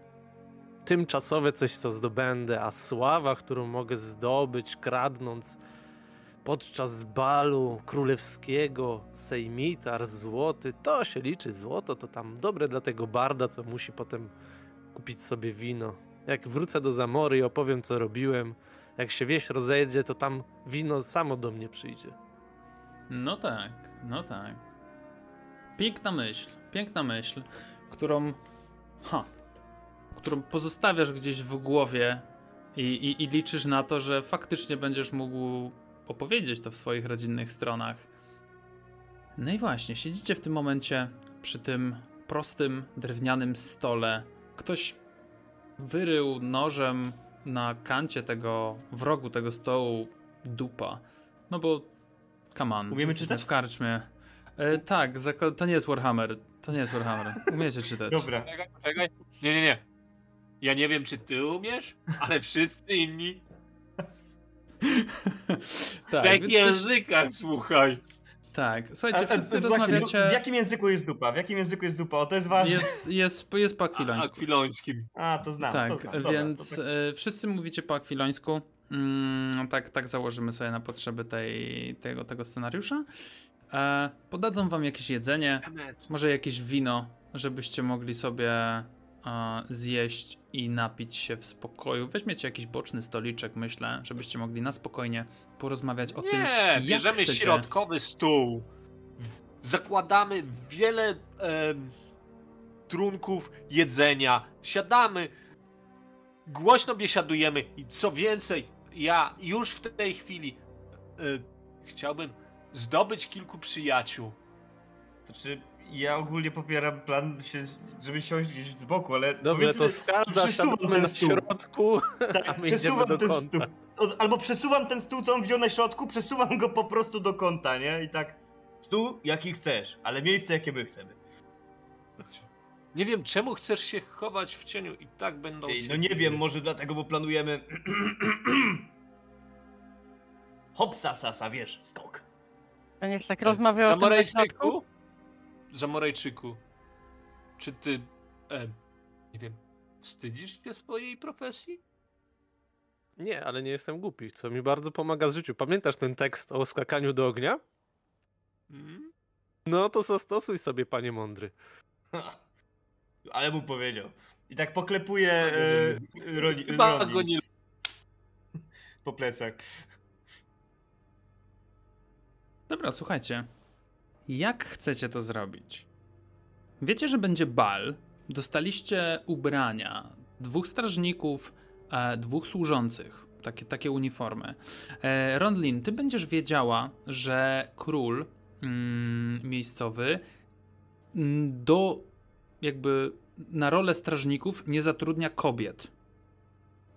tymczasowe coś, co zdobędę, a sława, którą mogę zdobyć, kradnąc podczas balu królewskiego, sejmitar, złoty, to się liczy, złoto to tam dobre dla tego barda, co musi potem kupić sobie wino. Jak wrócę do Zamory i opowiem, co robiłem, jak się wieś rozejdzie, to tam wino samo do mnie przyjdzie. No tak, no tak. Piękna myśl, piękna myśl, którą, ha, którą pozostawiasz gdzieś w głowie i, i, i liczysz na to, że faktycznie będziesz mógł opowiedzieć to w swoich rodzinnych stronach. No i właśnie, siedzicie w tym momencie przy tym prostym drewnianym stole. Ktoś wyrył nożem na kancie tego, w rogu tego stołu dupa. No bo, come on, Umiemy czytać? w karczmie. E, tak, to nie jest Warhammer, to nie jest Warhammer. Umiecie czytać. Dobra. Czekaj, czekaj. Nie, nie, nie. Ja nie wiem, czy ty umiesz, ale wszyscy inni tak, w jakich też- językach, słuchaj. tak, A, słuchajcie, a, wszyscy właśnie, rozmawiacie... W jakim języku jest dupa? W jakim języku jest dupa? O, to jest ważne. Jest, jest, jest po akwilońsku. Akwilońskim. A, to znam, tak, to znam. Dobra, więc to tak. e, wszyscy mówicie po akwilońsku. Mm, tak, tak założymy sobie na potrzeby tej, tego, tego scenariusza. E, podadzą wam jakieś jedzenie, może jakieś wino, żebyście mogli sobie zjeść i napić się w spokoju. Weźmiecie jakiś boczny stoliczek, myślę, żebyście mogli na spokojnie porozmawiać o tym, Nie, jak bierzemy chcecie. środkowy stół. Zakładamy wiele em, trunków jedzenia. Siadamy. Głośno biesiadujemy i co więcej, ja już w tej chwili e, chciałbym zdobyć kilku przyjaciół. Znaczy, ja ogólnie popieram plan, się, żeby siąść gdzieś z boku, ale Dobrze, to siadamy ten na stół. środku, tak, a my przesuwam ten kąta. stół. Albo przesuwam ten stół, co on wziął na środku, przesuwam go po prostu do kąta, nie? I tak, stół jaki chcesz, ale miejsce jakie my chcemy. Nie wiem, czemu chcesz się chować w cieniu i tak będą. Ty, no nie wiem, może dlatego, bo planujemy... Hopsa, sasa, wiesz, skok. To niech tak rozmawiał o tym na środku. Zamorejczyku, czy ty, e, nie wiem, wstydzisz się swojej profesji? Nie, ale nie jestem głupi, co mi bardzo pomaga w życiu. Pamiętasz ten tekst o skakaniu do ognia? Hmm? No to zastosuj sobie, panie mądry. Ale mu powiedział. I tak poklepuje e, Roni, Roni go nie po plecach. Dobra, słuchajcie. Jak chcecie to zrobić? Wiecie, że będzie bal. Dostaliście ubrania. Dwóch strażników, e, dwóch służących. Takie, takie uniformy. E, Rondlin, ty będziesz wiedziała, że król mm, miejscowy mm, do jakby na rolę strażników nie zatrudnia kobiet.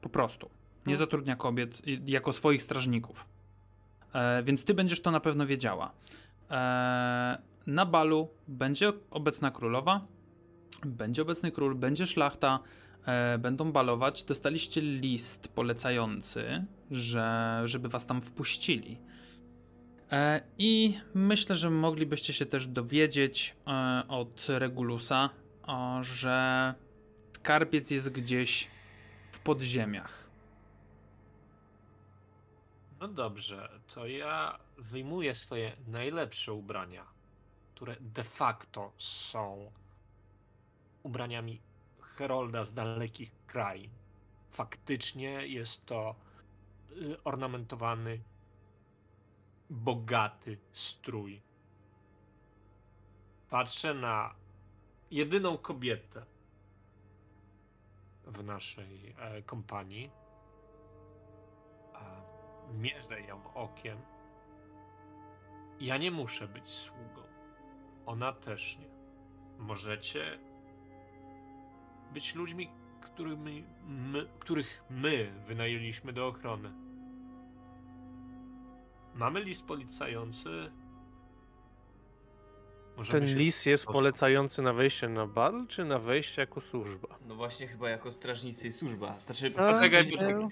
Po prostu. Nie zatrudnia kobiet jako swoich strażników. E, więc ty będziesz to na pewno wiedziała. E, na balu będzie obecna królowa, będzie obecny król, będzie szlachta, e, będą balować. Dostaliście list polecający, że, żeby was tam wpuścili. E, I myślę, że moglibyście się też dowiedzieć od Regulusa, że skarbiec jest gdzieś w podziemiach. No dobrze, to ja wyjmuję swoje najlepsze ubrania, które de facto są ubraniami Herolda z dalekich krain. Faktycznie jest to y, ornamentowany, bogaty strój. Patrzę na jedyną kobietę w naszej e, kompanii. Mierzę ją okiem. Ja nie muszę być sługą. Ona też nie. Możecie być ludźmi, którymi my, których my wynajęliśmy do ochrony. Mamy list polecający. Możemy Ten się lis jest spotkać. polecający na wejście na bal, czy na wejście jako służba? No właśnie chyba jako strażnicy i służba. Znaczy, To Poczekaj, nie poczekaj.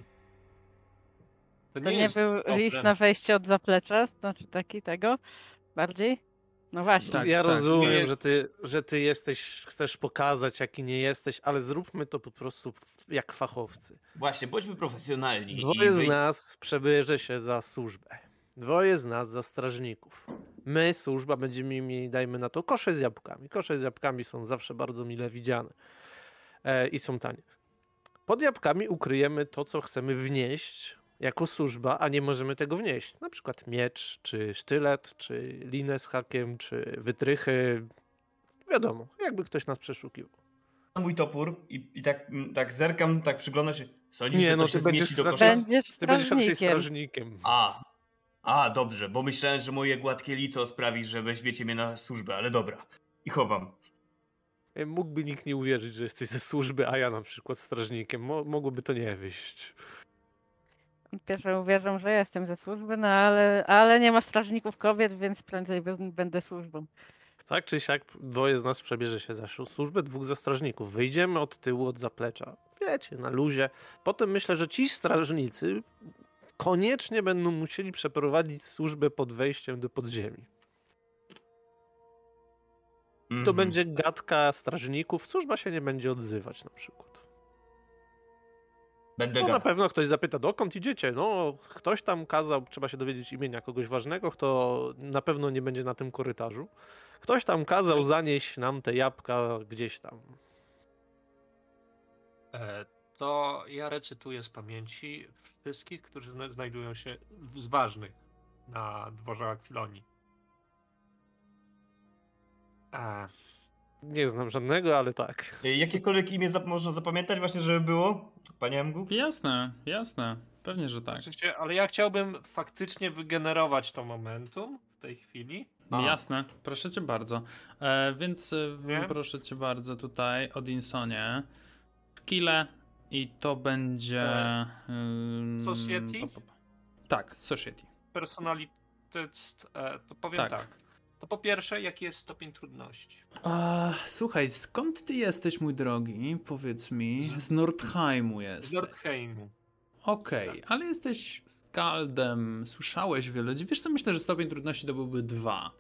To To nie jest był problem. list na wejście od zaplecza, znaczy taki tego bardziej? No właśnie. Tak, ja tak. rozumiem, Nie- że, ty, że ty jesteś, chcesz pokazać, jaki nie jesteś, ale zróbmy to po prostu jak fachowcy. właśnie, bądźmy profesjonalni. i Dwoje z nas przebierze się za służbę. Dwoje z nas za strażników. My, służba, będziemy mieli, dajmy na to, kosze z jabłkami. Kosze z jabłkami są zawsze bardzo mile widziane e, i są tanie. Pod jabłkami ukryjemy to, co chcemy wnieść jako służba, a nie możemy tego wnieść. Na przykład miecz, czy sztylet, czy linę z hakiem, czy wytrychy. Wiadomo, jakby ktoś nas przeszukiwał. na mój topór i, i tak, mm, tak zerkam, tak przyglądam się. Sądzisz, Nie, że to no się ty będziesz zmieści do raczej-? Będziesz Ty będziesz raczej strażnikiem. strażnikiem. A, a, dobrze, bo myślałem, że moje gładkie lico sprawi, że weźmiecie mnie na służbę, ale dobra. I chowam. E, Mógłby nikt nie uwierzyć, że jesteś ze służby, a ja na przykład strażnikiem. Mo mogłoby to nie wyjść. Pierwsze uwierzą, że jestem ze służby, no ale, ale nie ma strażników kobiet, więc prędzej będę służbą. Tak czy siak dwoje z nas przebierze się za słu- służbę, dwóch za strażników. Wyjdziemy od tyłu, od zaplecza. Wiecie, na luzie. Potem myślę, że ci strażnicy koniecznie będą musieli przeprowadzić służbę pod wejściem do podziemi. To Mhm. będzie gadka strażników, służba się nie będzie odzywać na przykład. Będę No na pewno ktoś zapyta, dokąd idziecie? No, ktoś tam kazał, trzeba się dowiedzieć imienia kogoś ważnego, kto na pewno nie będzie na tym korytarzu. Ktoś tam kazał zanieść nam te jabłka gdzieś tam. E, To ja recytuję z pamięci wszystkich, którzy zna- znajdują się z ważnych na dworze Akwilonii. E, Nie znam żadnego, ale tak. Y, Jakiekolwiek imię zap- można zapamiętać właśnie, żeby było? Panie Emgu? Jasne, jasne. Pewnie, że tak. oczywiście, ale ja chciałbym faktycznie wygenerować to momentum w tej chwili. A. Jasne, proszę cię bardzo. E, więc e, Nie? proszę cię bardzo tutaj o Dinsonie. Skille i to będzie. E, Society? Tak, Society. Personalitet, e, to powiem Tak. tak. To po pierwsze, jaki jest stopień trudności? A, słuchaj, skąd ty jesteś, mój drogi? Powiedz mi. Z Nordheimu Z jesteś. Nordheimu. Okej, ale jesteś skaldem, słyszałeś wiele. Wiesz co, myślę, że stopień trudności to byłby dwa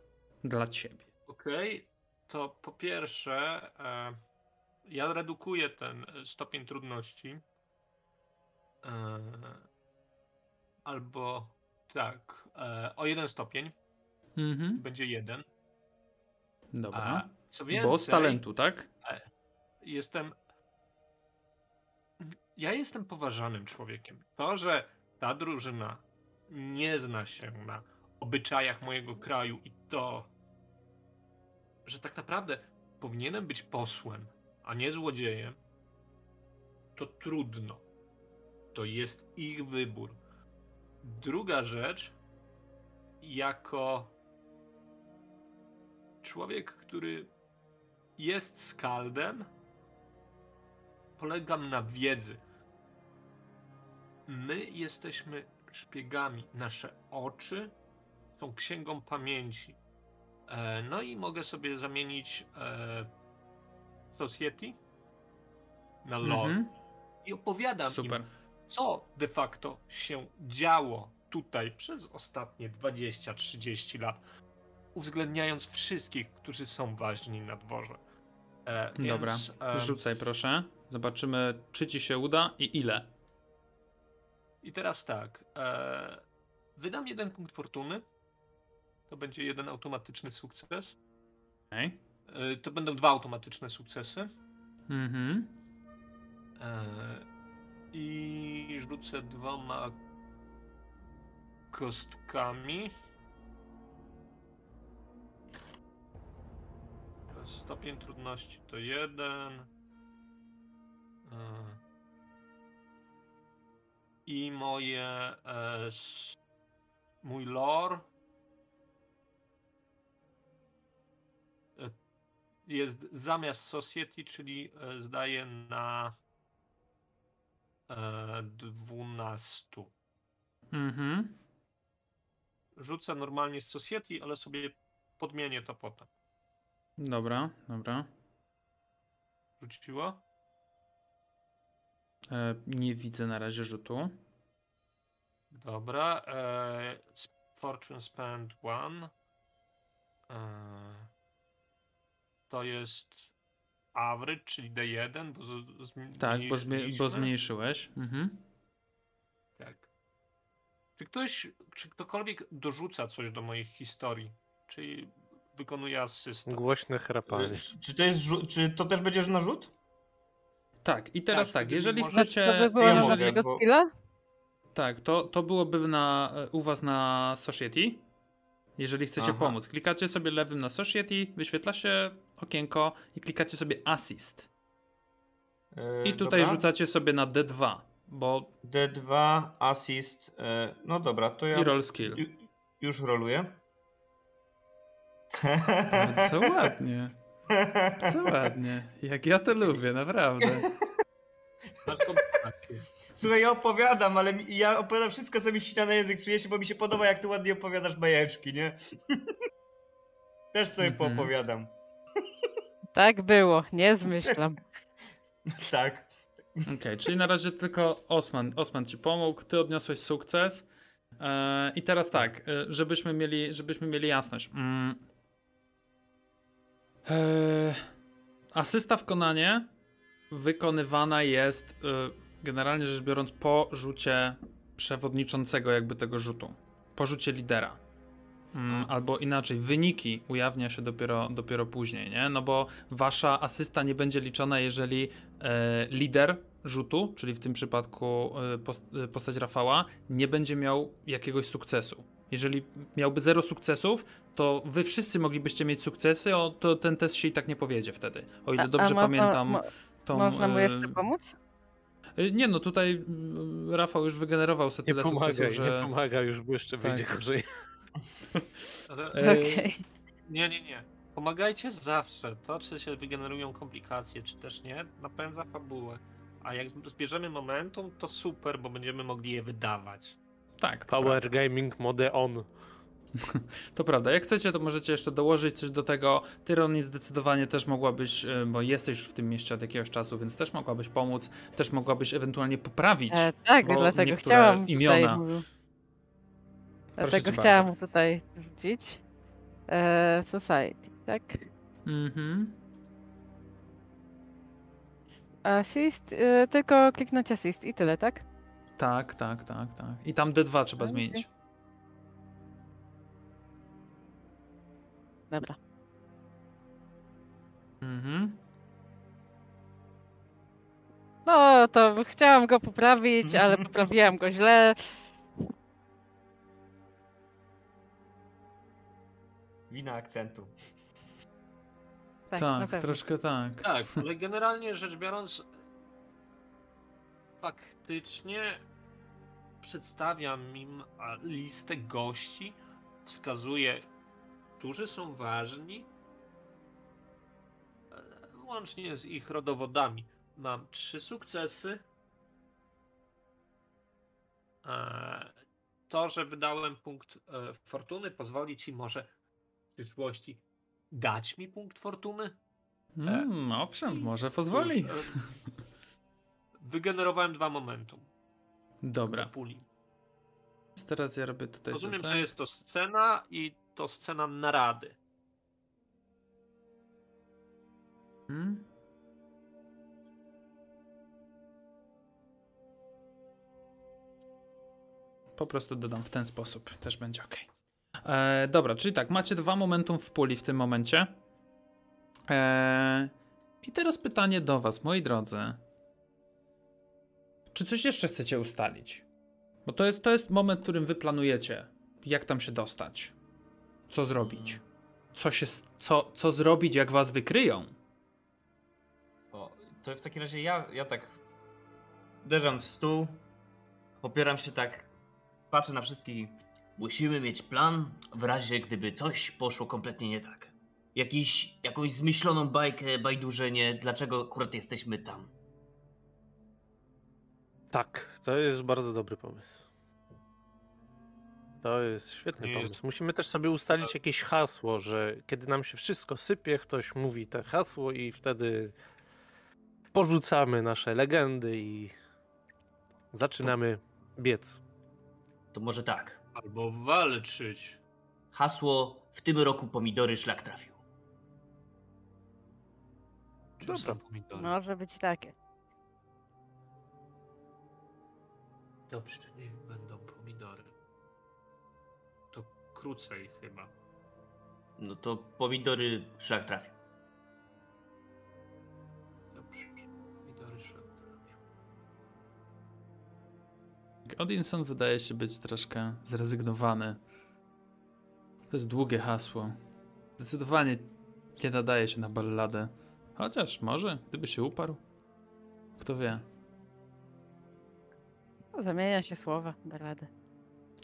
dla ciebie. Okej, to po pierwsze, e, ja redukuję ten stopień trudności. E, albo tak, e, o jeden stopień, Mhm. będzie jeden. Dobra. A co więcej, Bo z talentu, tak? jestem. Ja jestem poważanym człowiekiem. To, że ta drużyna nie zna się na obyczajach mojego kraju i to, że tak naprawdę powinienem być posłem, a nie złodziejem, to trudno. To jest ich wybór. Druga rzecz, jako człowiek, który jest skaldem, polegam na wiedzy. My jesteśmy szpiegami. Nasze oczy są księgą pamięci. E, no i mogę sobie zamienić e, Society na LOL. Mhm. I opowiadam Super. im, co de facto się działo tutaj przez ostatnie 20-30 lat, uwzględniając wszystkich, którzy są ważni na dworze. E, więc, Dobra, em, rzucaj proszę. Zobaczymy, czy ci się uda i ile. I teraz tak. E, wydam jeden punkt fortuny. To będzie jeden automatyczny sukces. Okej. E, to będą dwa automatyczne sukcesy. Mhm. E, I rzucę dwoma kostkami. Stopień trudności to jeden. E, I moje. E, mój lore. Jest zamiast Society, czyli e, zdaje na e, 12. Mhm. Rzucę normalnie z Society, ale sobie podmienię to potem. Dobra, dobra. Rzuciło? E, nie widzę na razie rzutu. Dobra. E, Fortune Spend One. E, to jest average, czyli D1, bo z, Tak, bo, zmie- bo zmniejszyłeś. Mhm. Tak. Czy ktoś, czy ktokolwiek dorzuca coś do moich historii? Czy wykonuje asystę? Głośne chrapanie. Y, Czy, czy, to jest, czy to też będziesz na rzut? Tak, i teraz Tak, tak, jeżeli możesz- chcecie. To by było ja na mogę, żadnego bo- skilla? Tak, to, to byłoby na, u was na Society. Jeżeli chcecie Aha. pomóc, klikacie sobie lewym na Society, wyświetla się okienko i klikacie sobie Assist. Y, I tutaj dobra. rzucacie sobie na D2, bo D2, assist. y, No dobra, to ja i roll skill. ju- już roluję. Ale Co ładnie, co ładnie. Jak ja to lubię, naprawdę. Słuchaj, ja opowiadam, ale ja opowiadam wszystko, co mi śnia na język przyniesie, bo mi się podoba, jak ty ładnie opowiadasz bajeczki, nie? Też sobie Mhm. poopowiadam. Tak było, nie zmyślam. Tak. Okej, czyli na razie tylko Osman, Osman ci pomógł, ty odniosłeś sukces. E, I teraz tak, e, żebyśmy mieli, żebyśmy mieli jasność. Mm. E, asysta w Konanie wykonywana jest e, generalnie rzecz biorąc po rzucie przewodniczącego jakby tego rzutu. Po rzucie lidera. Mm, albo inaczej, wyniki ujawnia się dopiero, dopiero później, nie? No bo wasza asysta nie będzie liczona, jeżeli e, lider rzutu, czyli w tym przypadku e, e, postać Rafała, nie będzie miał jakiegoś sukcesu. Jeżeli miałby zero sukcesów, to wy wszyscy moglibyście mieć sukcesy, o, to ten test się i tak nie powiedzie wtedy. O ile A- a dobrze mo- pamiętam. mo- tą, Można mu e, jeszcze pomóc? e, Nie no, tutaj mm, Rafał już wygenerował sobie tyle pomagaj, sukcesów, że... nie pomaga, już bo jeszcze wyjdzie Tak. gorzej. Ale... E, Okej. Nie, nie, nie. Pomagajcie zawsze. To, czy się wygenerują komplikacje, czy też nie, napędza fabułę. A jak zbierzemy momentum, to super, bo będziemy mogli je wydawać. Tak, to Power Gaming Mode On. To prawda. Jak chcecie, to możecie jeszcze dołożyć coś do tego. Tyronin zdecydowanie też mogłabyś, e, bo jesteś już w tym mieście od jakiegoś czasu, więc też mogłabyś pomóc, też mogłabyś ewentualnie poprawić. E, tak, dlatego chciałam imiona- tutaj mu... Dlatego chciałam bardzo. tutaj rzucić. E, society, tak? Mhm. Assist, e, tylko kliknąć assist i tyle, tak? Tak, tak, tak, tak. I tam D2 trzeba Okej. zmienić. Dobra. Mhm. No, to chciałam go poprawić, ale poprawiłam go źle. Wina akcentu. Tak, na Tak, pewno. troszkę tak. Tak, ale generalnie rzecz biorąc, faktycznie przedstawiam im a, listę gości, wskazuję, którzy są ważni, e, łącznie z ich rodowodami. Mam trzy sukcesy. E, To, że wydałem punkt e, fortuny, pozwoli ci może w przyszłości dać mi punkt fortuny? Mm, owszem, może pozwoli. Wygenerowałem dwa momentum Dobra, do puli. teraz ja robię tutaj. Rozumiem, że że tak. jest to scena i to scena narady. Hmm? Po prostu dodam w ten sposób, też będzie ok. E, dobra, czyli tak, macie dwa momentum w puli w tym momencie. E, I teraz pytanie do Was, moi drodzy. Czy coś jeszcze chcecie ustalić? Bo to jest, to jest moment, w którym Wy planujecie, jak tam się dostać, co zrobić, co, się, co, co zrobić, jak Was wykryją. O, to w takim razie ja, ja tak uderzam w stół, opieram się tak, patrzę na wszystkich. Musimy mieć plan w razie gdyby coś poszło kompletnie nie tak. Jakiś, jakąś zmyśloną bajkę, bajdurzenie, dlaczego akurat jesteśmy tam. Tak, to jest bardzo dobry pomysł. To jest świetny Nie jest- pomysł. Musimy też sobie ustalić jakieś hasło, że kiedy nam się wszystko sypie, ktoś mówi to hasło i wtedy porzucamy nasze legendy i zaczynamy biec. To może tak. Albo walczyć. Hasło w tym roku pomidory szlak trafił. Dobra. są pomidory? Może być takie. Dobrze, niech będą krócej chyba. No to pomidory szlak trafił. Dobrze, pomidory szlak trafią. Odinson wydaje się być troszkę zrezygnowany. To jest długie hasło. Zdecydowanie nie nadaje się na balladę. Chociaż może, gdyby się uparł. Kto wie. No, Zamienia się słowa, da radę.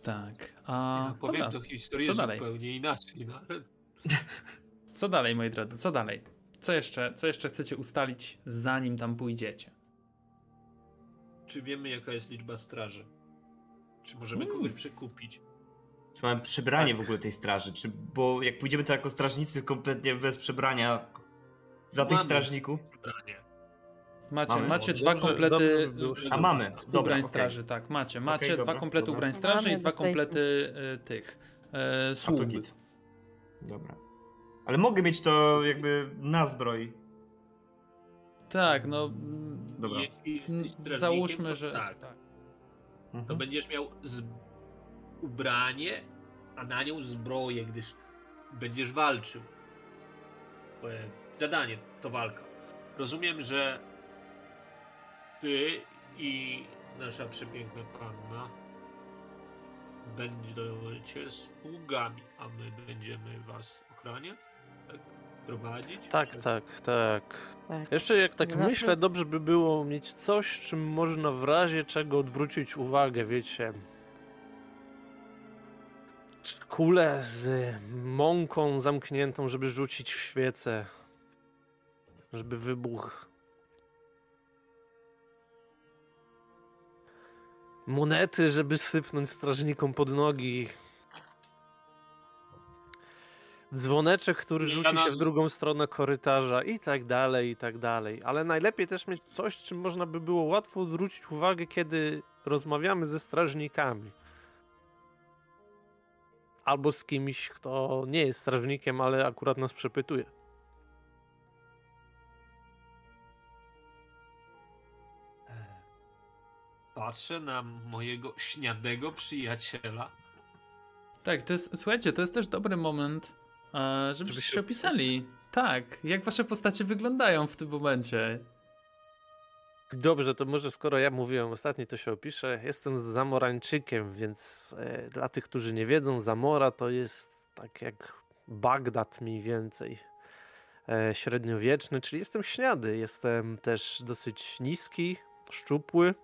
Tak. A ja powiem dobra. to historię co dalej? zupełnie inaczej. No, ale Co dalej, moi drodzy? Co dalej? Co jeszcze, co jeszcze chcecie ustalić, zanim tam pójdziecie? czy wiemy, jaka jest liczba straży? Czy możemy kogoś przekupić? Czy mamy przebranie w ogóle tej straży? Czy, bo jak pójdziemy to jako strażnicy kompletnie bez przebrania za tych Mamy. strażników? Ubranie. Macie, Mamy. macie Dobrze, dwa dobrze komplety było się A mamy. Dobra, ubrań okej. straży, tak, macie. Macie Okej, dwa dobra, komplety dobra. ubrań straży i Mamy dwa tutaj- komplety y, tych e, to sług. git. Dobra. Ale mogę mieć to jakby na zbroi. Tak, no mm, Dobra. Mm, załóżmy, to że Tak, tak. to Mhm. będziesz miał z... ubranie, a na nią zbroję, gdyż będziesz walczył. Zadanie to walka. Rozumiem, że ty i nasza przepiękna panna będziecie sługami, a my będziemy was ochraniać, tak? Prowadzić? Tak, przez- tak, tak. Tak. Jeszcze jak tak myślę, dobrze by było mieć coś, czym można w razie czego odwrócić uwagę, wiecie. Kulę z mąką zamkniętą, żeby rzucić w świecę. Żeby wybuch. Monety, żeby sypnąć strażnikom pod nogi. Dzwoneczek, który rzuci się w drugą stronę korytarza i tak dalej, i tak dalej. Ale najlepiej też mieć coś, czym można by było łatwo odwrócić uwagę, kiedy rozmawiamy ze strażnikami. Albo z kimś, kto nie jest strażnikiem, ale akurat nas przepytuje. Patrzę na mojego śniadego przyjaciela. Tak, to jest, słuchajcie, to jest też dobry moment, e, żebyście się się opisali. Tak, jak wasze postacie wyglądają w tym momencie. Dobrze, to może skoro ja mówiłem ostatni, to się opiszę. Jestem Zamorańczykiem, więc e, dla tych, którzy nie wiedzą, Zamora to jest tak jak Bagdad mniej więcej. E, średniowieczny, czyli jestem śniady. Jestem też dosyć niski, szczupły.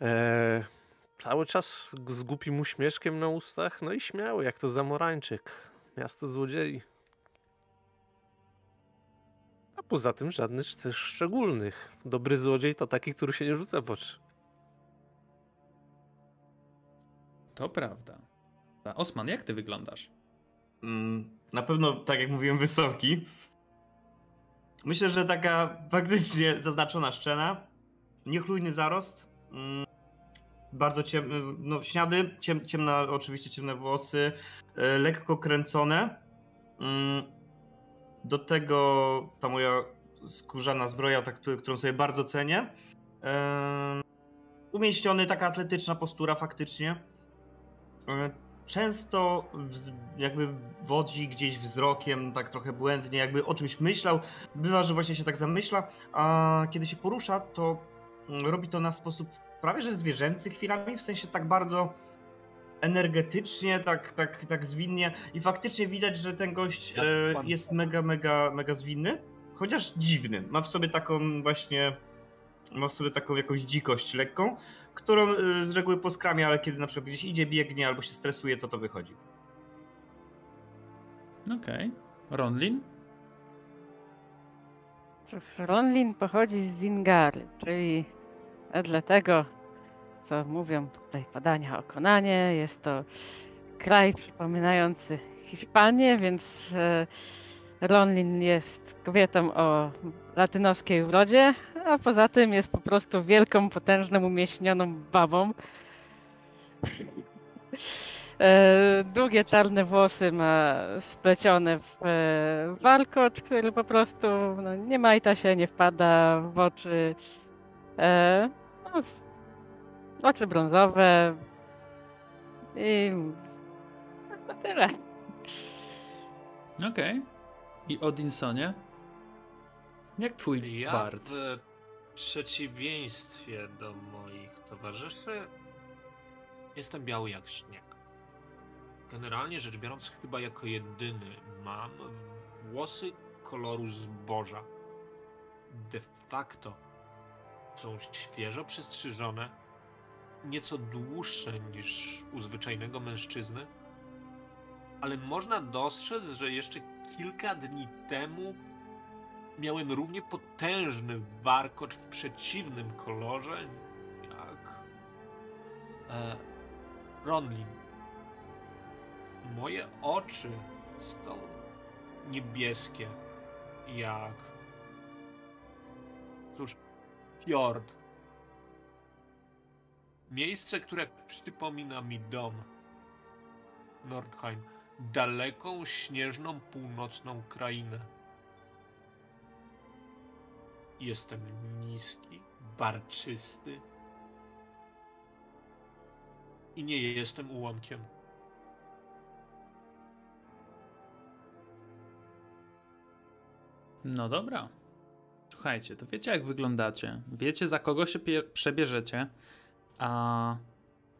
E, cały czas z głupim uśmieszkiem na ustach, no i śmiały, jak to Zamorańczyk. Miasto złodziei. A poza tym żadnych cech szczególnych. Dobry złodziej to taki, który się nie rzuca w oczy. To prawda. A Osman, jak ty wyglądasz? Mm, Na pewno, tak jak mówiłem, wysoki. Myślę, że taka faktycznie zaznaczona szczena, niechlujny zarost, mm, bardzo ciemny, no śniady, ciem, ciemna, oczywiście ciemne włosy, e, lekko kręcone. Mm, Do tego ta moja skórzana zbroja, ta, któ- którą sobie bardzo cenię. Em, Umieściony, taka atletyczna postura faktycznie. E, często jakby wodzi gdzieś wzrokiem, tak trochę błędnie, jakby o czymś myślał. Bywa, że właśnie się tak zamyśla, a kiedy się porusza, to mm, robi to na sposób prawie że zwierzęcy chwilami, w sensie tak bardzo energetycznie, tak, tak, tak zwinnie i faktycznie widać, że ten gość e, pan. jest mega, mega, mega zwinny, chociaż dziwny. Ma w sobie taką właśnie, ma w sobie taką jakąś dzikość lekką, którą y, z reguły poskramia, ale kiedy na przykład gdzieś idzie, biegnie albo się stresuje, to to wychodzi. Okej. Ronlin? Cóż, Ronlin pochodzi z Zingary, czyli wedle tego, co mówią tutaj badania o Konanie, jest to kraj przypominający Hiszpanię, więc e, Ronlin jest kobietą o latynoskiej urodzie, a poza tym jest po prostu wielką, potężną, umieśnioną babą. E, Długie czarne włosy ma splecione w e, warkot, który po prostu no, nie majta się, nie wpada w oczy. E, no, oczy brązowe i no tyle. Okej. I Odinsonie? Jak twój Ja bard? w przeciwieństwie do moich towarzyszy jestem biały jak śnieg. Generalnie rzecz biorąc, chyba jako jedyny mam włosy koloru zboża. De facto są świeżo przystrzyżone, nieco dłuższe niż u zwyczajnego mężczyzny, ale można dostrzec, że jeszcze kilka dni temu miałem równie potężny warkot w przeciwnym kolorze jak e, Ronlin. Moje oczy są niebieskie, jak. Cóż, fiord. Miejsce, które przypomina mi dom. Nordheim. Daleką, śnieżną, północną krainę. Jestem niski, barczysty. I nie jestem ułamkiem. No dobra. Słuchajcie, to wiecie jak wyglądacie. Wiecie za kogo się przebierzecie. A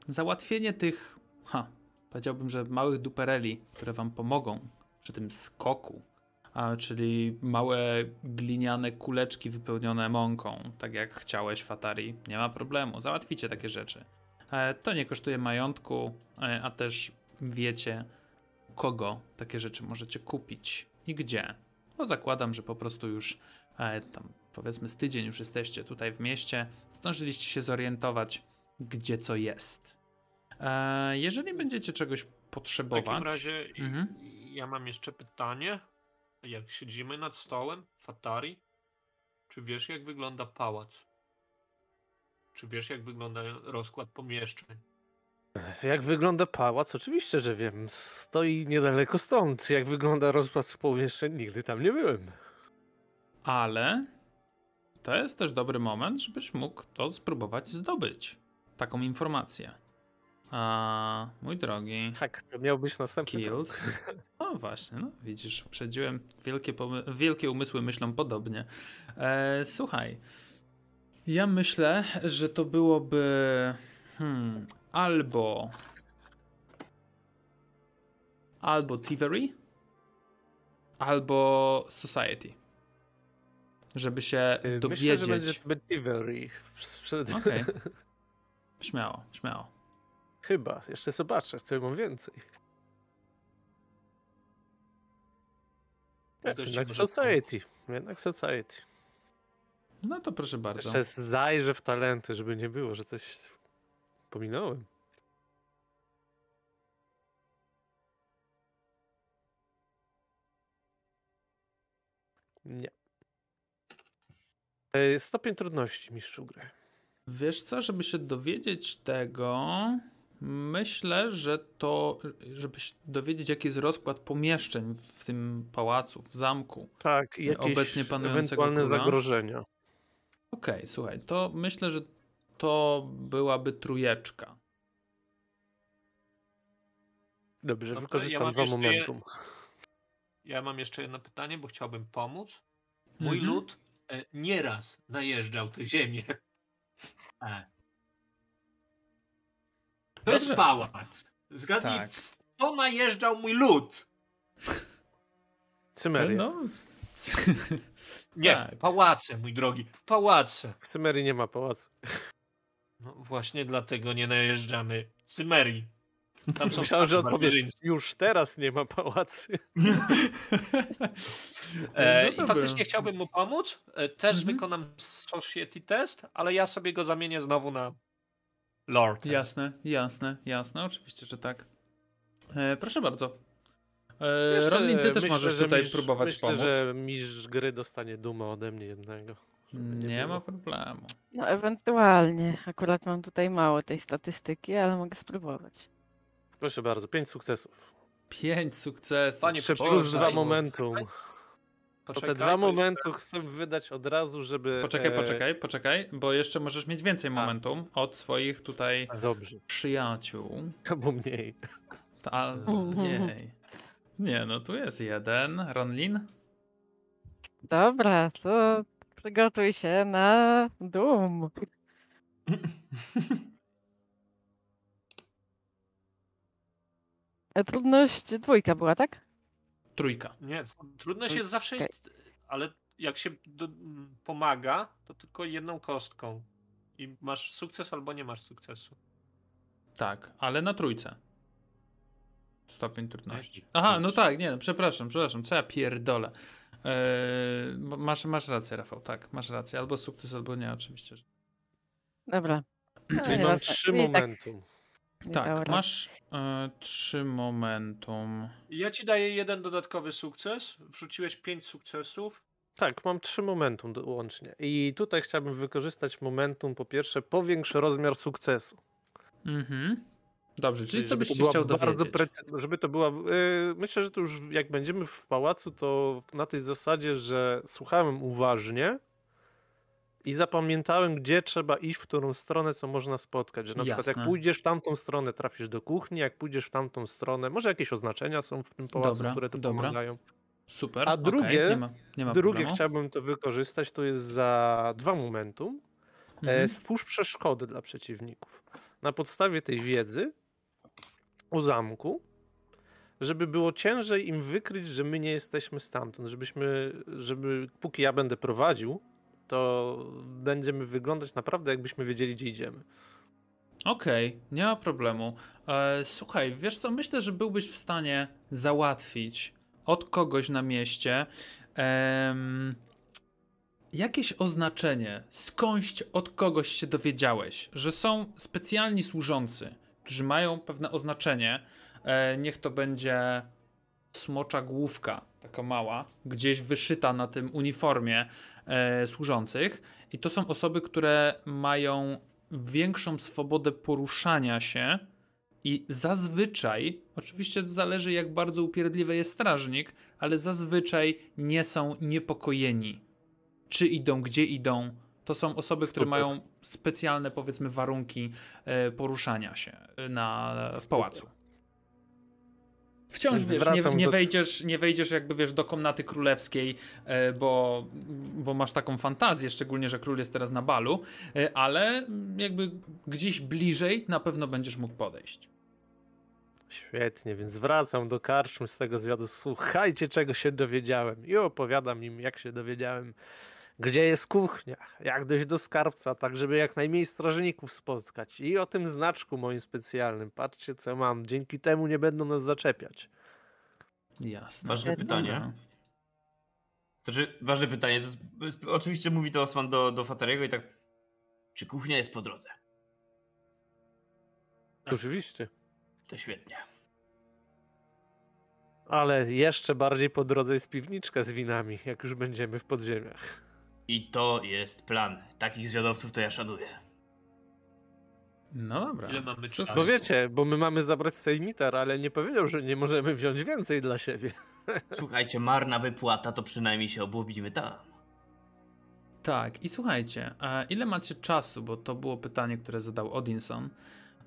załatwienie tych, ha, powiedziałbym, że małych dupereli, które wam pomogą przy tym skoku, a, czyli małe gliniane kuleczki wypełnione mąką, tak jak chciałeś Fatari, nie ma problemu, załatwicie takie rzeczy. E, to nie kosztuje majątku, e, a też wiecie, kogo takie rzeczy możecie kupić i gdzie. Bo zakładam, że po prostu już tam powiedzmy z tydzień już jesteście tutaj w mieście, zdążyliście się zorientować, gdzie co jest. E, jeżeli będziecie czegoś W potrzebować. takim razie Mhm. ja mam jeszcze pytanie. Jak siedzimy nad stołem, Fatari, czy wiesz jak wygląda pałac? Czy wiesz jak wygląda rozkład pomieszczeń? Jak wygląda pałac? Oczywiście, że wiem. Stoi niedaleko stąd. Jak wygląda rozkład pomieszczeń? Nigdy tam nie byłem. Ale to jest też dobry moment, żebyś mógł to spróbować zdobyć. Taką informację. A mój drogi. Tak, to miał być następny Kills. No właśnie, no widzisz, przedziłem. Wielkie, wielkie umysły myślą podobnie. E, słuchaj, ja myślę, że to byłoby hmm, albo albo Thievery, albo Society. Żeby się Y, dowiedzieć. Myślę, że będzie Betivery. Okej. Śmiało, śmiało. Chyba. Jeszcze zobaczę, co ja mam więcej. Jednak Society. Jednak Society. No to proszę bardzo. Jeszcze zajrzę w talenty, żeby nie było, że coś pominąłem. Nie. E, Stopień trudności, mistrzu gry. Wiesz co, żeby się dowiedzieć tego, myślę, że to, żeby się dowiedzieć, jaki jest rozkład pomieszczeń w tym pałacu, w zamku. Tak, i jakieś Obecnie panującego ewentualne króla? zagrożenia. Okej, słuchaj, to myślę, że to byłaby trujeczka. Dobrze, No to ja wykorzystam mam dwa jeszcze je- momentum. Ja mam jeszcze jedno pytanie, bo chciałbym pomóc. Mój Mhm. lud e, nieraz najeżdżał tę ziemię. E. To jest pałac. Zgadnij, Tak. co najeżdżał mój lud? Cymeria. No, Nie, Tak. pałace, mój drogi, pałace. W Cymerii nie ma pałacu. No właśnie dlatego nie najeżdżamy Cymerii. Tam są Myślałem, że odpowiesz, już teraz nie ma pałacy. E, No I faktycznie chciałbym mu pomóc. E, też Mhm. wykonam society test, ale ja sobie go zamienię znowu na lord. jasne, jasne, jasne, oczywiście, że tak. E, proszę bardzo. E, ty też myślę, możesz że tutaj mistrz- próbować myślę, pomóc. że mistrz gry dostanie dumę ode mnie jednego. Nie było. ma problemu. No ewentualnie. Akurat mam tutaj mało tej statystyki, ale mogę spróbować. Proszę bardzo, pięć sukcesów. Pięć sukcesów. Panie Jeszcze plus dwa momentum. To Poczekaj, te dwa momentu chcę wydać od razu, żeby... Poczekaj, e, poczekaj, poczekaj, bo jeszcze możesz mieć więcej momentum od swoich tutaj Dobrze, przyjaciół. albo mniej. Ta, Mhm. jej. Nie, no tu jest jeden. Ronlin? Dobra, to przygotuj się na dum. Trudność dwójka była, tak? Trójka. Nie, trudność jest zawsze Okej. jest, ale jak się do, m, pomaga, to tylko jedną kostką. I masz sukces albo nie masz sukcesu. Tak, ale na trójce. Stopień trudności. Aha, no tak, nie, no, przepraszam, przepraszam, co ja pierdolę. Eee, masz, masz rację, Rafał, tak, masz rację. Albo sukces, albo nie, oczywiście. Dobra. No, Czyli mam nieważne. trzy tak momentum. dało Tak, rady. masz e, trzy momentum. Ja ci daję jeden dodatkowy sukces. Wrzuciłeś pięć sukcesów. Tak, mam trzy momentum do- łącznie. I tutaj chciałbym wykorzystać momentum, po pierwsze, powiększ rozmiar sukcesu. Mhm. Dobrze, czyli co żeby byś to się była chciał bardzo dowiedzieć? precy- żeby to była. Yy, myślę, że to już jak będziemy w pałacu, to na tej zasadzie, że słuchałem uważnie i zapamiętałem, gdzie trzeba iść, w którą stronę, co można spotkać. Że na przykład jak Jasne. pójdziesz w tamtą stronę, trafisz do kuchni, jak pójdziesz w tamtą stronę, może jakieś oznaczenia są w tym pałacu, Dobra, które tu dobra. pomagają. Super. A drugie- nie ma, nie ma Drugie problemu. chciałbym to wykorzystać, to jest za dwa momentum. E, Mhm. Stwórz przeszkody dla przeciwników. Na podstawie tej wiedzy o zamku, żeby było ciężej im wykryć, że my nie jesteśmy stamtąd, żebyśmy, żeby póki ja będę prowadził, to będziemy wyglądać naprawdę jakbyśmy wiedzieli, gdzie idziemy. Okej, nie ma problemu. E, słuchaj, wiesz co, myślę, że byłbyś w stanie załatwić od kogoś na mieście jakieś oznaczenie, skądś od kogoś się dowiedziałeś, że są specjalni służący, którzy mają pewne oznaczenie. E, niech to będzie smocza główka, taka mała, gdzieś wyszyta na tym uniformie e, służących. I to są osoby, które mają większą swobodę poruszania się i zazwyczaj, oczywiście to zależy jak bardzo upierdliwy jest strażnik, ale zazwyczaj nie są niepokojeni. Czy idą, gdzie idą. To są osoby, które mają specjalne, powiedzmy, warunki e, poruszania się e, na, w pałacu. Wciąż wiesz, nie, nie, wejdziesz, nie wejdziesz jakby wiesz do komnaty królewskiej, e, bo, bo masz taką fantazję, szczególnie, że król jest teraz na balu, e, ale jakby gdzieś bliżej na pewno będziesz mógł podejść. Świetnie, więc wracam do karczmy z tego zwiadu. Słuchajcie, czego się dowiedziałem. I opowiadam im, jak się dowiedziałem, gdzie jest kuchnia, jak dojść do skarbca, tak żeby jak najmniej strażników spotkać. I o tym znaczku moim specjalnym. Patrzcie, co mam. Dzięki temu nie będą nas zaczepiać. Jasne. Ważne pytanie. Znaczy, ważne pytanie. To jest, to jest, oczywiście mówi to Osman do, do Fateriego i tak. Czy kuchnia jest po drodze? Tak. Oczywiście. To świetnie. Ale jeszcze bardziej po drodze jest piwniczka z winami, jak już będziemy w podziemiach. I to jest plan. Takich zwiadowców to ja szanuję. No dobra. Ile mamy czasu? Bo wiecie, bo my mamy zabrać sejmitar, ale nie powiedział, że nie możemy wziąć więcej dla siebie. Słuchajcie, marna wypłata, to przynajmniej się obłobimy tam. Tak, i słuchajcie, a ile macie czasu, bo to było pytanie, które zadał Odinson.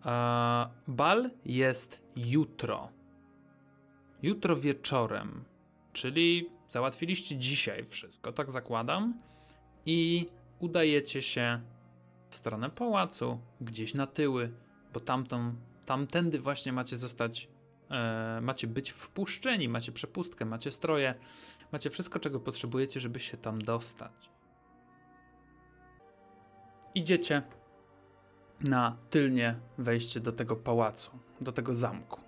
A, Bal jest jutro. Jutro wieczorem, czyli załatwiliście dzisiaj wszystko, tak zakładam. I udajecie się w stronę pałacu, gdzieś na tyły, bo tamtą, tamtędy właśnie macie zostać, e, macie być wpuszczeni, macie przepustkę, macie stroje, macie wszystko, czego potrzebujecie, żeby się tam dostać. Idziecie na tylnie wejście do tego pałacu, do tego zamku.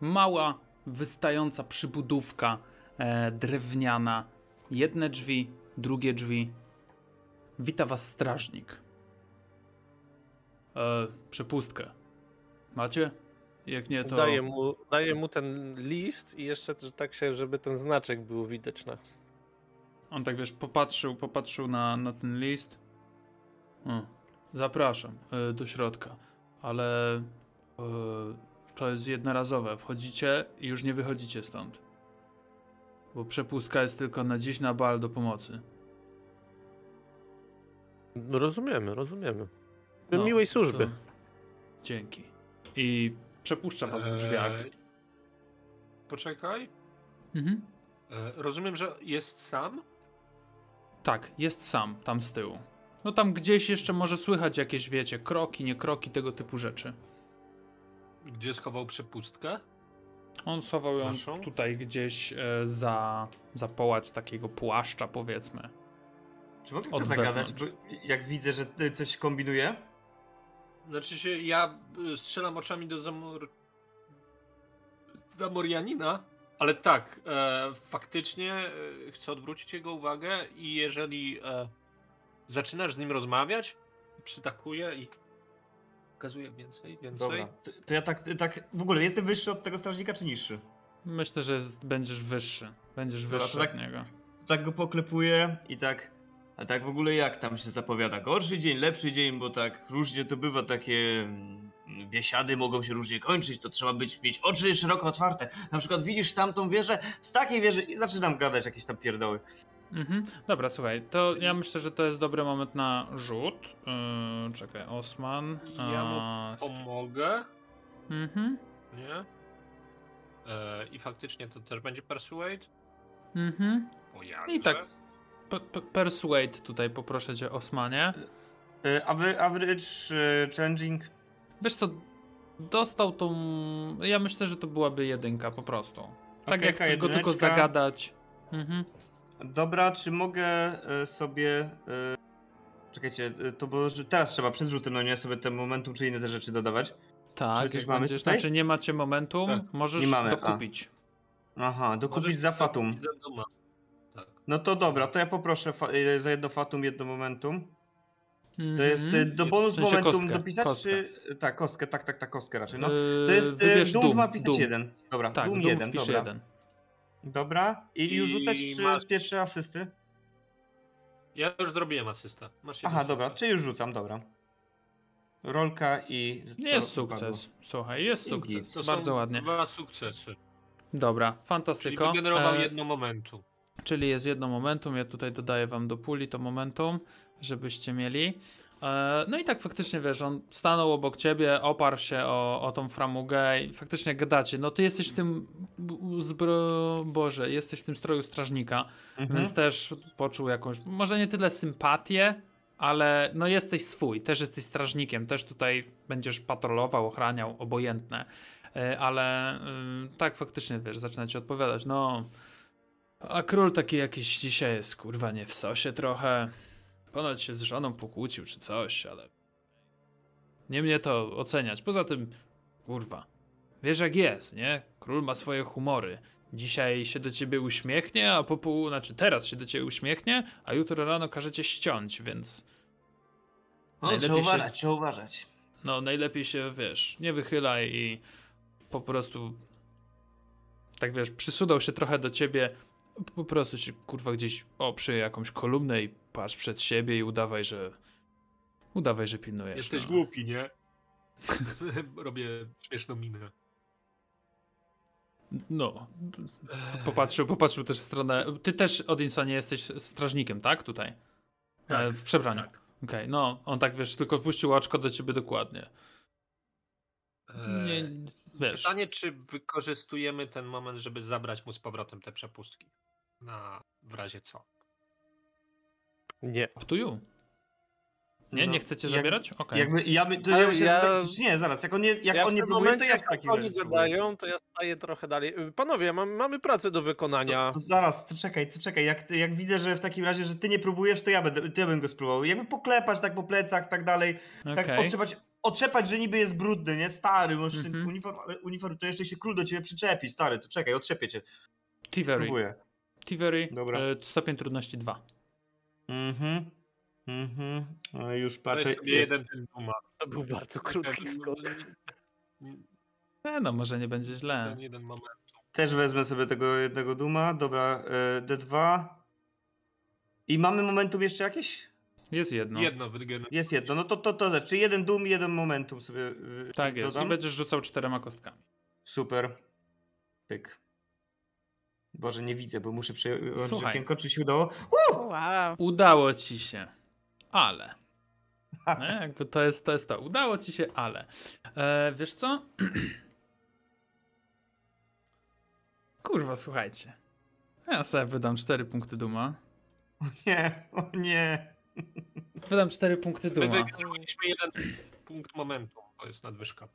Mała, wystająca przybudówka e, drewniana. Jedne drzwi, drugie drzwi. Wita was strażnik. E, przepustkę. Macie? Jak nie, to. Daję mu, daję mu ten list i jeszcze, że tak się, żeby ten znaczek był widoczny. On tak wiesz, popatrzył, popatrzył na, na ten list. O, zapraszam e, do środka, ale e, to jest jednorazowe. Wchodzicie i już nie wychodzicie stąd. Bo przepustka jest tylko na dziś na bal do pomocy. No rozumiemy, rozumiemy. No, Miłej służby. to- Dzięki. I przepuszcza was w drzwiach. Eee, Poczekaj. Mhm. E, rozumiem, że jest sam? Tak, jest sam tam z tyłu. No tam gdzieś jeszcze może słychać jakieś, wiecie, kroki, nie kroki, tego typu rzeczy. Gdzie schował przepustkę? On schował ją Naszą? tutaj gdzieś e, za, za połać takiego płaszcza, powiedzmy. Czy mogę go zagadać, bo jak widzę, że ty coś kombinuje? Znaczy się, ja y, strzelam oczami do Zamor... Zamorianina, ale tak, e, faktycznie e, chcę odwrócić jego uwagę i jeżeli e, zaczynasz z nim rozmawiać, przytakuję i Pokazuję więcej, więcej. Dobra, to, to ja tak, tak, w ogóle jestem wyższy od tego strażnika, czy niższy? Myślę, że jest, będziesz wyższy. Będziesz Dobra, to wyższy tak- od niego. Tak go poklepuję i tak, a tak w ogóle jak tam się zapowiada? Gorszy dzień, lepszy dzień, bo tak różnie to bywa, takie mm, biesiady mogą się różnie kończyć, to trzeba być, mieć oczy szeroko otwarte. Na przykład widzisz tamtą wieżę, z takiej wieży i zaczynam gadać jakieś tam pierdoły. Mhm. Dobra, słuchaj, to ja myślę, że to jest dobry moment na rzut. Yy, czekaj, Osman. Ja mu a, Pomogę, Mhm. nie? E, I faktycznie to też będzie Persuade. Mhm. O. I tak. P- p- persuade tutaj poproszę cię, Osmanie. Aver- Average y, challenging Wiesz co, dostał tą... Ja myślę, że to byłaby jedynka po prostu. Tak Okej, jak chcesz go tylko jedyneczka. zagadać. Mhm. Dobra, czy mogę y, sobie. Czekajcie, to bo teraz trzeba przed rzutem, no nie sobie ten momentum czy inne te rzeczy dodawać. Tak, jak mamy będziesz, tutaj? znaczy nie macie momentum, Tak, możesz nie mamy, a. dokupić. Aha, dokupić Możesz za fatum. za. No to dobra, to ja poproszę y, za jedno fatum, jedno momentum. To jest y, Mhm. do bonus W sensie momentum kostkę, dopisać, kostkę. czy. Tak, kostkę, tak, tak, tak, kostkę raczej. No. Yy, To jest. y, wybierz Doom, Doom, ma pisać Doom. jeden. Dobra, Tak, Doom Doom jeden, dobra. jeden. Dobra. I, już I rzucać czy masz- pierwsze asysty? Ja już zrobiłem asystę. Masz Aha, jeden dobra, sukces. czy już rzucam, dobra. Rolka i. co Jest sukces. Słuchaj, jest sukces. To Bardzo ładnie. dwa sukcesy. Dobra, Czyli fantastyko. wygenerował E, jedno momentum. Czyli jest jedno momentum, ja tutaj dodaję wam do puli to momentum, żebyście mieli. E, No i tak faktycznie wiesz, on stanął obok ciebie, oparł się o, o tą framugę i faktycznie gadacie. No ty jesteś w tym zbro... Boże, jesteś w tym stroju strażnika, Mhm. więc też poczuł jakąś, może nie tyle sympatię, ale no jesteś swój, też jesteś strażnikiem, też tutaj będziesz patrolował, ochraniał, obojętne. E, Ale ym, tak faktycznie wiesz, zaczyna ci odpowiadać, no a król taki jakiś dzisiaj jest, kurwa, nie w sosie trochę. Ponoć się z żoną pokłócił czy coś, ale. Nie mnie to oceniać. Poza tym, kurwa, wiesz jak jest, nie? Król ma swoje humory. Dzisiaj się do ciebie uśmiechnie, a po pół, znaczy teraz się do ciebie uśmiechnie, a jutro rano każe cię ściąć, więc No, najlepiej trzeba się- uważać, trzeba uważać. no najlepiej się, wiesz, nie wychylaj i po prostu tak wiesz, przysudał się trochę do ciebie, po prostu się kurwa gdzieś oprzyj jakąś kolumnę i patrz przed siebie i udawaj, że udawaj, że pilnujesz. Jesteś no. głupi, nie? Robię śmieszną minę. No, popatrzył, popatrzył też w stronę, ty też Odinsa nie jesteś strażnikiem, tak? Tutaj? E, w przebraniu. Tak. Okej, no, on tak wiesz, tylko puścił oczko do ciebie dokładnie. Nie, Eee, wiesz. Pytanie, czy wykorzystujemy ten moment, żeby zabrać mu z powrotem te przepustki? Na w razie co? Nie. Up to you. Nie, No, nie chcecie jak- zabierać? Okej. Jakby ja by, to ja myślę, ja- tak, nie, zaraz, jak on nie, jak ja on nie próbuje, to momencie, ja w jak takim oni gadają, to ja staję trochę dalej. Y, Panowie, mam, mamy pracę do wykonania. To, to zaraz, to czekaj, to czekaj. Jak, ty- jak widzę, że w takim razie, że ty nie próbujesz, to ja będę, to ja bym go spróbował. Jakby poklepać tak po plecach, tak dalej. Tak Okej. otrzepać, otrzepać, że niby jest brudny, nie? Stary, masz ten Mhm. uniform, uniform, to jeszcze się król do ciebie przyczepi, stary, to czekaj, otrzepię cię. Tivery. Spróbuję. Tivery, Dobra. e, stopień trudności 2. Mhm. Mhm. No i już Patrzę, Jest. jeden ten duma. To był bardzo krótki skok. E, no, może nie będzie źle. Ten jeden moment. Też wezmę sobie tego jednego duma. Dobra, e, D2. I mamy momentum jeszcze jakieś? Jest jedno. Jedno wygenerowane. Jest jedno. No to to, to, czy jeden dum, jeden momentum sobie Tak jest. I dodam? będziesz rzucał czterema kostkami. Super. Pyk. Boże, nie widzę, bo muszę przejąć Słuchaj. okienko, czy się udało. Wow. Udało ci się, ale. Nie? Jakby to jest, to jest to. Udało ci się, ale. E, wiesz co? Kurwa, słuchajcie. Ja sobie wydam 4 punkty duma. Nie, o nie. Wydam 4 punkty My duma. wygenerowaliśmy jeden punkt momentum. To jest nadwyżka.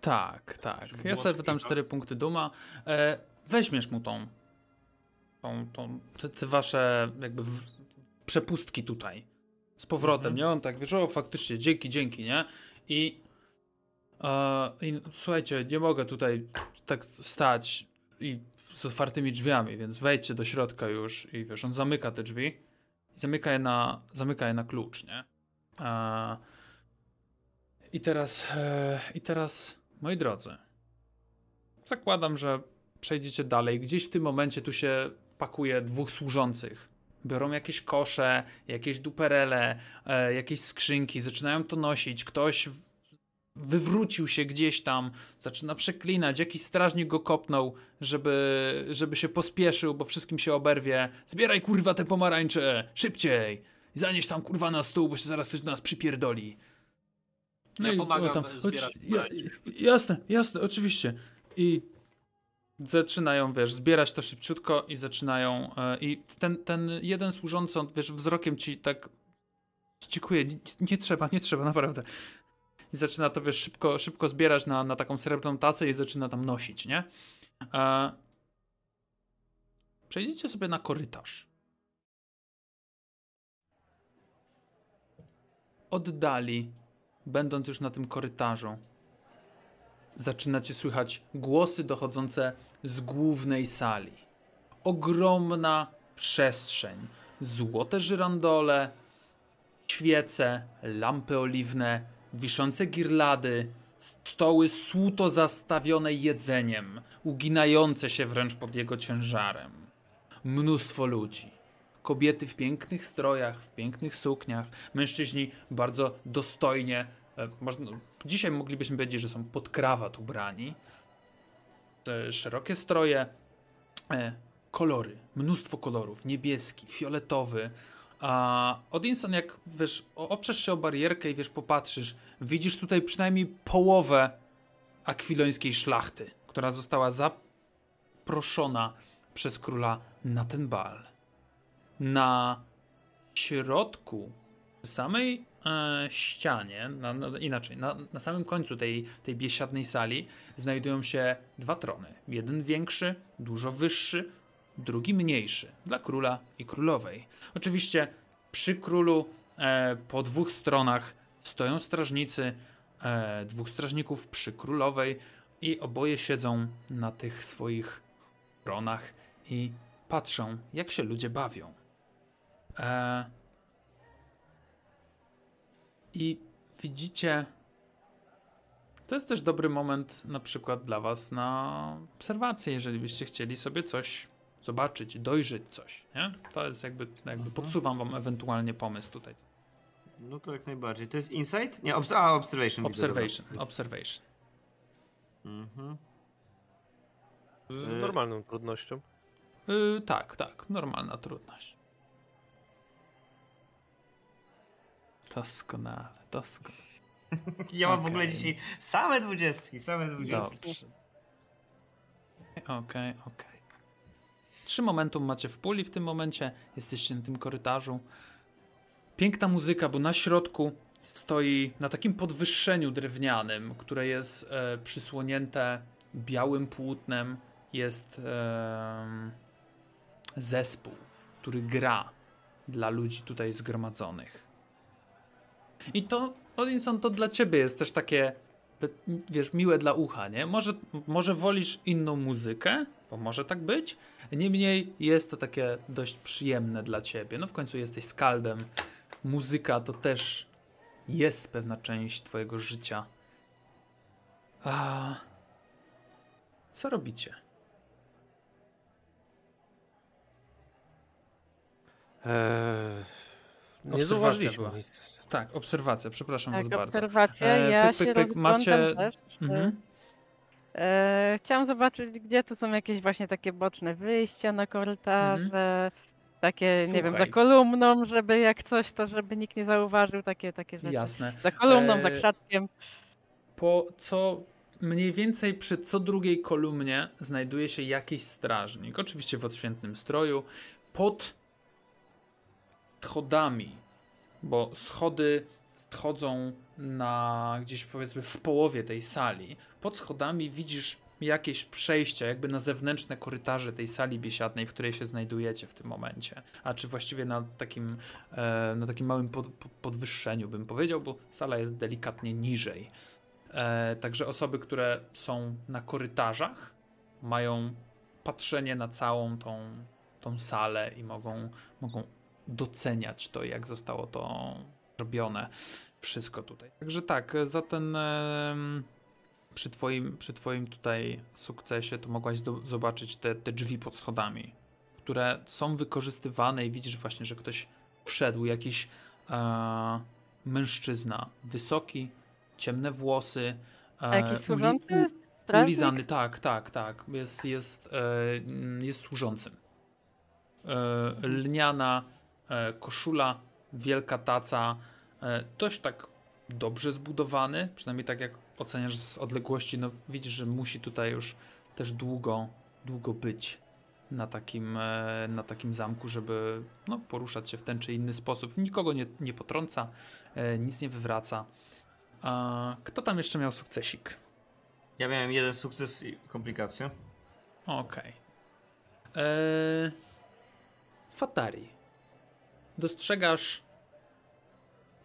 Tak, tak. Ja sobie wydam takiego. 4 punkty duma. E, weźmiesz mu tą, tą, tą te, te wasze jakby w, przepustki tutaj z powrotem, Mhm. nie? On tak wiesz, o faktycznie, dzięki, dzięki, nie? I, e, I słuchajcie, nie mogę tutaj tak stać i z otwartymi drzwiami, więc wejdźcie do środka już i wiesz, on zamyka te drzwi i zamyka je na, zamyka je na klucz, nie? E, I teraz, e, i teraz, moi drodzy, zakładam, że przejdziecie dalej. Gdzieś w tym momencie tu się pakuje dwóch służących. Biorą jakieś kosze, jakieś duperele, e, jakieś skrzynki, zaczynają to nosić. Ktoś wywrócił się gdzieś tam, zaczyna przeklinać. Jakiś strażnik go kopnął, żeby, żeby się pospieszył, bo wszystkim się oberwie. Zbieraj kurwa te pomarańcze, szybciej! Zanieś tam kurwa na stół, bo się zaraz ktoś do nas przypierdoli. Ja pomagam o, zbierać oci- pomarańcze. Jasne, jasne, oczywiście. I zaczynają, wiesz, zbierać to szybciutko i zaczynają. E, I ten, ten jeden służący, on, wiesz, wzrokiem ci tak. Dziękuję, nie, nie trzeba, nie trzeba, naprawdę. I zaczyna to, wiesz, szybko, szybko zbierać na, na taką srebrną tacę i zaczyna tam nosić, nie? E, przejdziecie sobie na korytarz. Oddali, będąc już na tym korytarzu, zaczynacie słychać głosy dochodzące z głównej sali. Ogromna przestrzeń, złote żyrandole, świece, lampy oliwne, wiszące girlady, stoły słuto zastawione jedzeniem, uginające się wręcz pod jego ciężarem. Mnóstwo ludzi. Kobiety w pięknych strojach, w pięknych sukniach, mężczyźni bardzo dostojnie, e, można, dzisiaj moglibyśmy powiedzieć, że są pod krawat ubrani. Szerokie stroje, e, kolory, mnóstwo kolorów, niebieski, fioletowy. A Odinson, jak wiesz, oprzesz się o barierkę i wiesz, popatrzysz, widzisz tutaj przynajmniej połowę akwilońskiej szlachty, która została zaproszona przez króla na ten bal. Na środku samej ścianie, na, na, inaczej, na, na samym końcu tej, tej biesiadnej sali znajdują się dwa trony. Jeden większy, dużo wyższy, drugi mniejszy, dla króla i królowej. Oczywiście przy królu e, po dwóch stronach stoją strażnicy, e, dwóch strażników przy królowej i oboje siedzą na tych swoich tronach i patrzą, jak się ludzie bawią. E, I widzicie, to jest też dobry moment na przykład dla Was na obserwację, jeżeli byście chcieli sobie coś zobaczyć, dojrzeć coś, nie? To jest jakby, jakby podsuwam Wam ewentualnie pomysł tutaj. No to jak najbardziej. To jest insight? Nie, obs a, observation. widzę, dobra. Observation, observation. Mhm. Z Y- normalną trudnością. Yy, tak, tak, normalna trudność. Doskonale, doskonale. Ja mam w ogóle dzisiaj same dwudziestki, same dwudziestki. Dobrze. Okej, okej. Trzy momentum macie w puli w tym momencie. Jesteście na tym korytarzu. Piękna muzyka, bo na środku stoi na takim podwyższeniu drewnianym, które jest e, przysłonięte białym płótnem. Jest em, zespół, który gra dla ludzi tutaj zgromadzonych. I to, Odinson, to dla ciebie jest też takie wiesz, miłe dla ucha, nie? Może, może wolisz inną muzykę, bo może tak być. Niemniej jest to takie dość przyjemne dla ciebie. No w końcu jesteś skaldem. Muzyka to też jest pewna część twojego życia. A co robicie? Eee, nie Obserwacja zauważyliśmy była. Tak, obserwacja, przepraszam Tak, was bardzo. obserwacja. E, ja pyk, pyk, się pyk, macie- też. Mhm. E, chciałam zobaczyć, gdzie tu są jakieś właśnie takie boczne wyjścia na korytarze. Takie, nie wiem, za Mhm. Słuchaj. kolumną, żeby jak coś, to żeby nikt nie zauważył, takie, takie rzeczy. Jasne. Za kolumną, za E, krzatkiem. po co mniej więcej przy co drugiej kolumnie znajduje się jakiś strażnik. Oczywiście w odświętnym stroju. Pod schodami, bo schody schodzą na gdzieś powiedzmy w połowie tej sali. Pod schodami widzisz jakieś przejścia, jakby na zewnętrzne korytarze tej sali biesiadnej, w której się znajdujecie w tym momencie. A czy właściwie na takim, e, na takim małym pod, pod- podwyższeniu bym powiedział, bo sala jest delikatnie niżej. E, także osoby, które są na korytarzach, mają patrzenie na całą tą, tą salę i mogą, mogą doceniać to, jak zostało to robione wszystko tutaj. Także tak, za ten przy twoim, przy twoim tutaj sukcesie to mogłaś do, zobaczyć te, te drzwi pod schodami, które są wykorzystywane i widzisz właśnie, że ktoś wszedł, jakiś e, mężczyzna, wysoki, ciemne włosy. E, A jakiś służący? Strażnik? Ulizany, tak, tak, tak. Jest, jest, e, mm, jest służącym. E, lniana koszula, wielka taca, e, dość tak dobrze zbudowany, przynajmniej tak jak oceniasz z odległości, no widzisz, że musi tutaj już też długo, długo być na takim, e, na takim zamku, żeby no, poruszać się w ten czy inny sposób. Nikogo nie, nie potrąca, e, nic nie wywraca. A kto tam jeszcze miał sukcesik? Ja miałem jeden sukces i komplikację. Okej. Eee, Fatari. Dostrzegasz.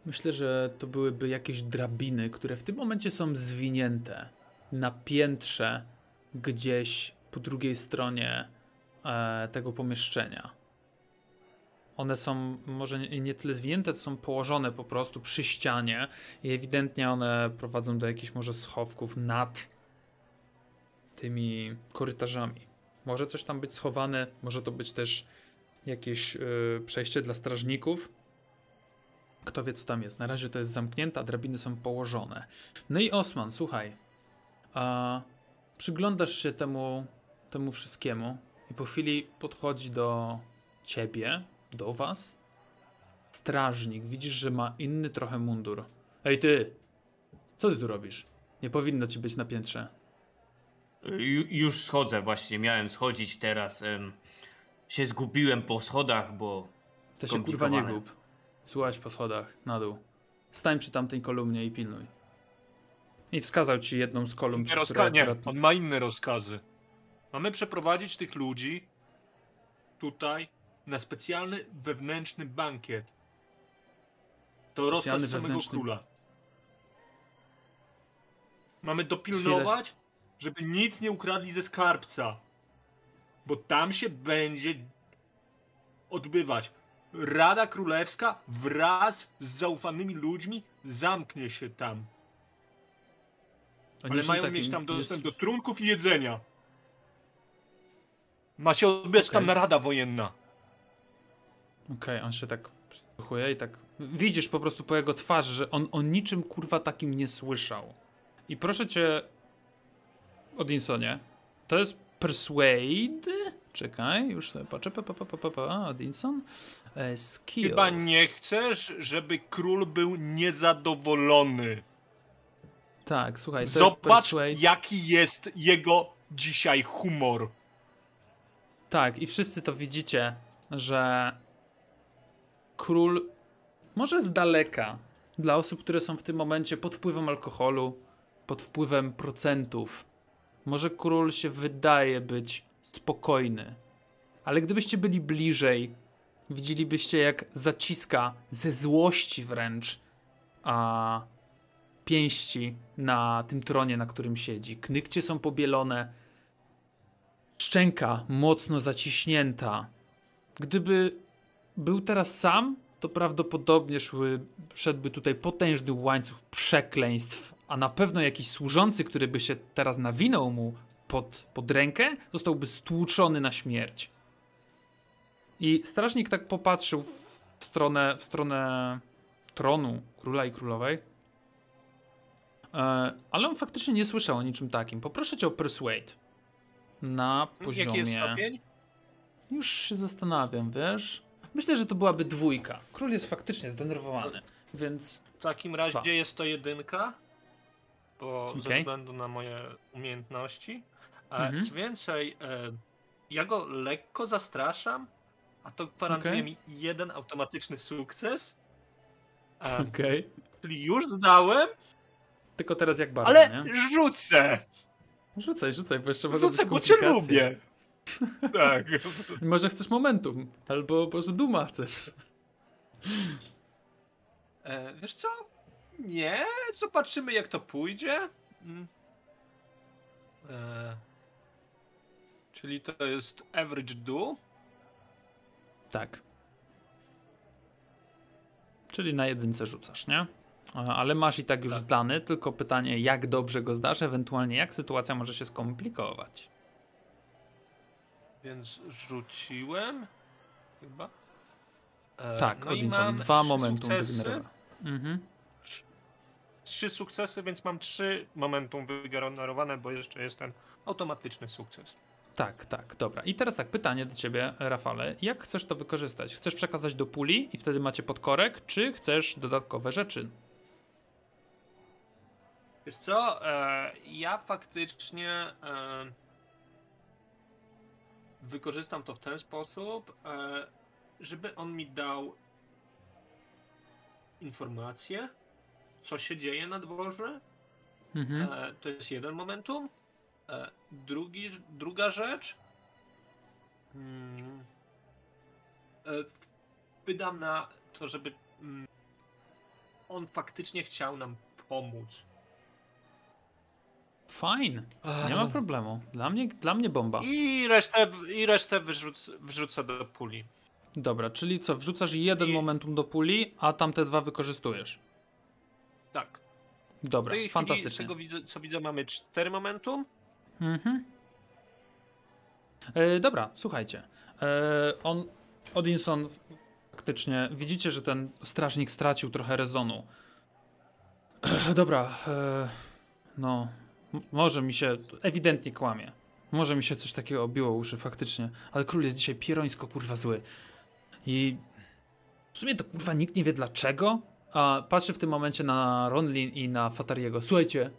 Myślę, że to byłyby jakieś drabiny, które w tym momencie są zwinięte na piętrze gdzieś po drugiej stronie e, tego pomieszczenia. One są może nie, tyle zwinięte, to są położone po prostu przy ścianie i ewidentnie one prowadzą do jakichś może schowków nad tymi korytarzami. Może coś tam być schowane, może to być też jakieś y, przejście dla strażników. Kto wie, co tam jest. Na razie to jest zamknięte, a drabiny są położone. No i Osman, słuchaj. A, przyglądasz się temu, temu wszystkiemu i po chwili podchodzi do ciebie, do was. Strażnik, widzisz, że ma inny trochę mundur. Ej ty, co ty tu robisz? Nie powinno ci być na piętrze. Ju, już schodzę właśnie, miałem schodzić teraz. em, się zgubiłem po schodach, bo To się kurwa nie gub. Słuchać po schodach, na dół. Stań przy tamtej kolumnie i pilnuj. I wskazał ci jedną z kolumn, Nie, rozka- nie, akurat... on ma inne rozkazy. Mamy przeprowadzić tych ludzi tutaj na specjalny wewnętrzny bankiet. To rozkaz samego wewnętrzny- króla. Mamy dopilnować, żeby nic nie ukradli ze skarbca. Bo tam się będzie odbywać. Rada Królewska wraz z zaufanymi ludźmi zamknie się tam. Oni Ale mają takim- mieć tam dostęp jest- do trunków i jedzenia. Ma się odbyć tam Okej. narada wojenna. Okej, on się tak przysłuchuje i tak... Widzisz po prostu po jego twarzy, że on o niczym kurwa takim nie słyszał. I proszę cię, Odinsonie, to jest Persuade? Czekaj, już sobie patrzę. Pa, pa, pa, pa, pa, pa. Odinson? E, skills. Chyba nie chcesz, żeby król był niezadowolony. Tak, słuchaj, to jest Zobacz, Persuade. jaki jest jego dzisiaj humor. Tak, i wszyscy to widzicie, że król może z daleka, dla osób, które są w tym momencie pod wpływem alkoholu, pod wpływem procentów, może król się wydaje być spokojny. Ale gdybyście byli bliżej, widzielibyście jak zaciska ze złości wręcz a pięści na tym tronie, na którym siedzi. Knykcie są pobielone, szczęka mocno zaciśnięta. Gdyby był teraz sam, to prawdopodobnie szły, szedłby tutaj potężny łańcuch przekleństw, a na pewno jakiś służący, który by się teraz nawinął mu pod, pod rękę, zostałby stłuczony na śmierć. I strażnik tak popatrzył w w stronę, w stronę tronu króla i królowej. E, ale on faktycznie nie słyszał o niczym takim. Poproszę cię o persuade. Na poziomie. Jaki jest stopień? Już się zastanawiam, wiesz? Myślę, że to byłaby dwójka. Król jest faktycznie zdenerwowany, więc W takim razie Dwa. jest to jedynka, bo ze Okej. względu na moje umiejętności. A Mhm. Co więcej, e, ja go lekko zastraszam, a to gwarantuje Okej. mi jeden automatyczny sukces. E, okej. Czyli już zdałem, Tylko teraz jak bardzo, ale nie? rzucę! Rzucaj, rzucaj, bo jeszcze mogą Rzucę, bo cię lubię! Tak. Może chcesz momentum, albo może duma chcesz. E, wiesz co? Nie, zobaczymy jak to pójdzie. Mm. E, czyli to jest average do. Tak. Czyli na jedynce rzucasz, nie? E, Ale masz i tak już Tak. zdany, tylko pytanie, jak dobrze go zdasz, ewentualnie jak sytuacja może się skomplikować. Więc rzuciłem. Chyba. E, Tak, no Odinson, dwa momentum wygenerowane. Mhm. Trzy sukcesy, więc mam trzy momentum wygenerowane, bo jeszcze jest ten automatyczny sukces. Tak, tak, dobra. I teraz tak, pytanie do ciebie, Rafale. Jak chcesz to wykorzystać? Chcesz przekazać do puli i wtedy macie podkorek, czy chcesz dodatkowe rzeczy? Wiesz co, e, ja faktycznie e, wykorzystam to w ten sposób, e, żeby on mi dał informację, co się dzieje na dworze. Mhm. E, to jest jeden momentum. E, drugi, druga rzecz. Mm, e, wydam na to, żeby mm, on faktycznie chciał nam pomóc. Fajn, nie ma problemu. Dla mnie, dla mnie bomba. I resztę, i resztę wyrzuc, wrzucę do puli. Dobra, czyli co, wrzucasz jeden I- momentum do puli, a tamte dwa wykorzystujesz. Tak. W Dobra, tej chwili, z fantastycznie. tego widzę, co widzę, mamy cztery momentum. Mhm. E, dobra, słuchajcie. E, on, Odinson, faktycznie, widzicie, że ten strażnik stracił trochę rezonu. dobra, e, no, może mi się, ewidentnie kłamie. Może mi się coś takiego obiło uszy, faktycznie. Ale król jest dzisiaj pierońsko, kurwa, zły. I w sumie to, kurwa, nikt nie wie dlaczego. A patrzy w tym momencie na Ronlin i na Fatariego. Słuchajcie,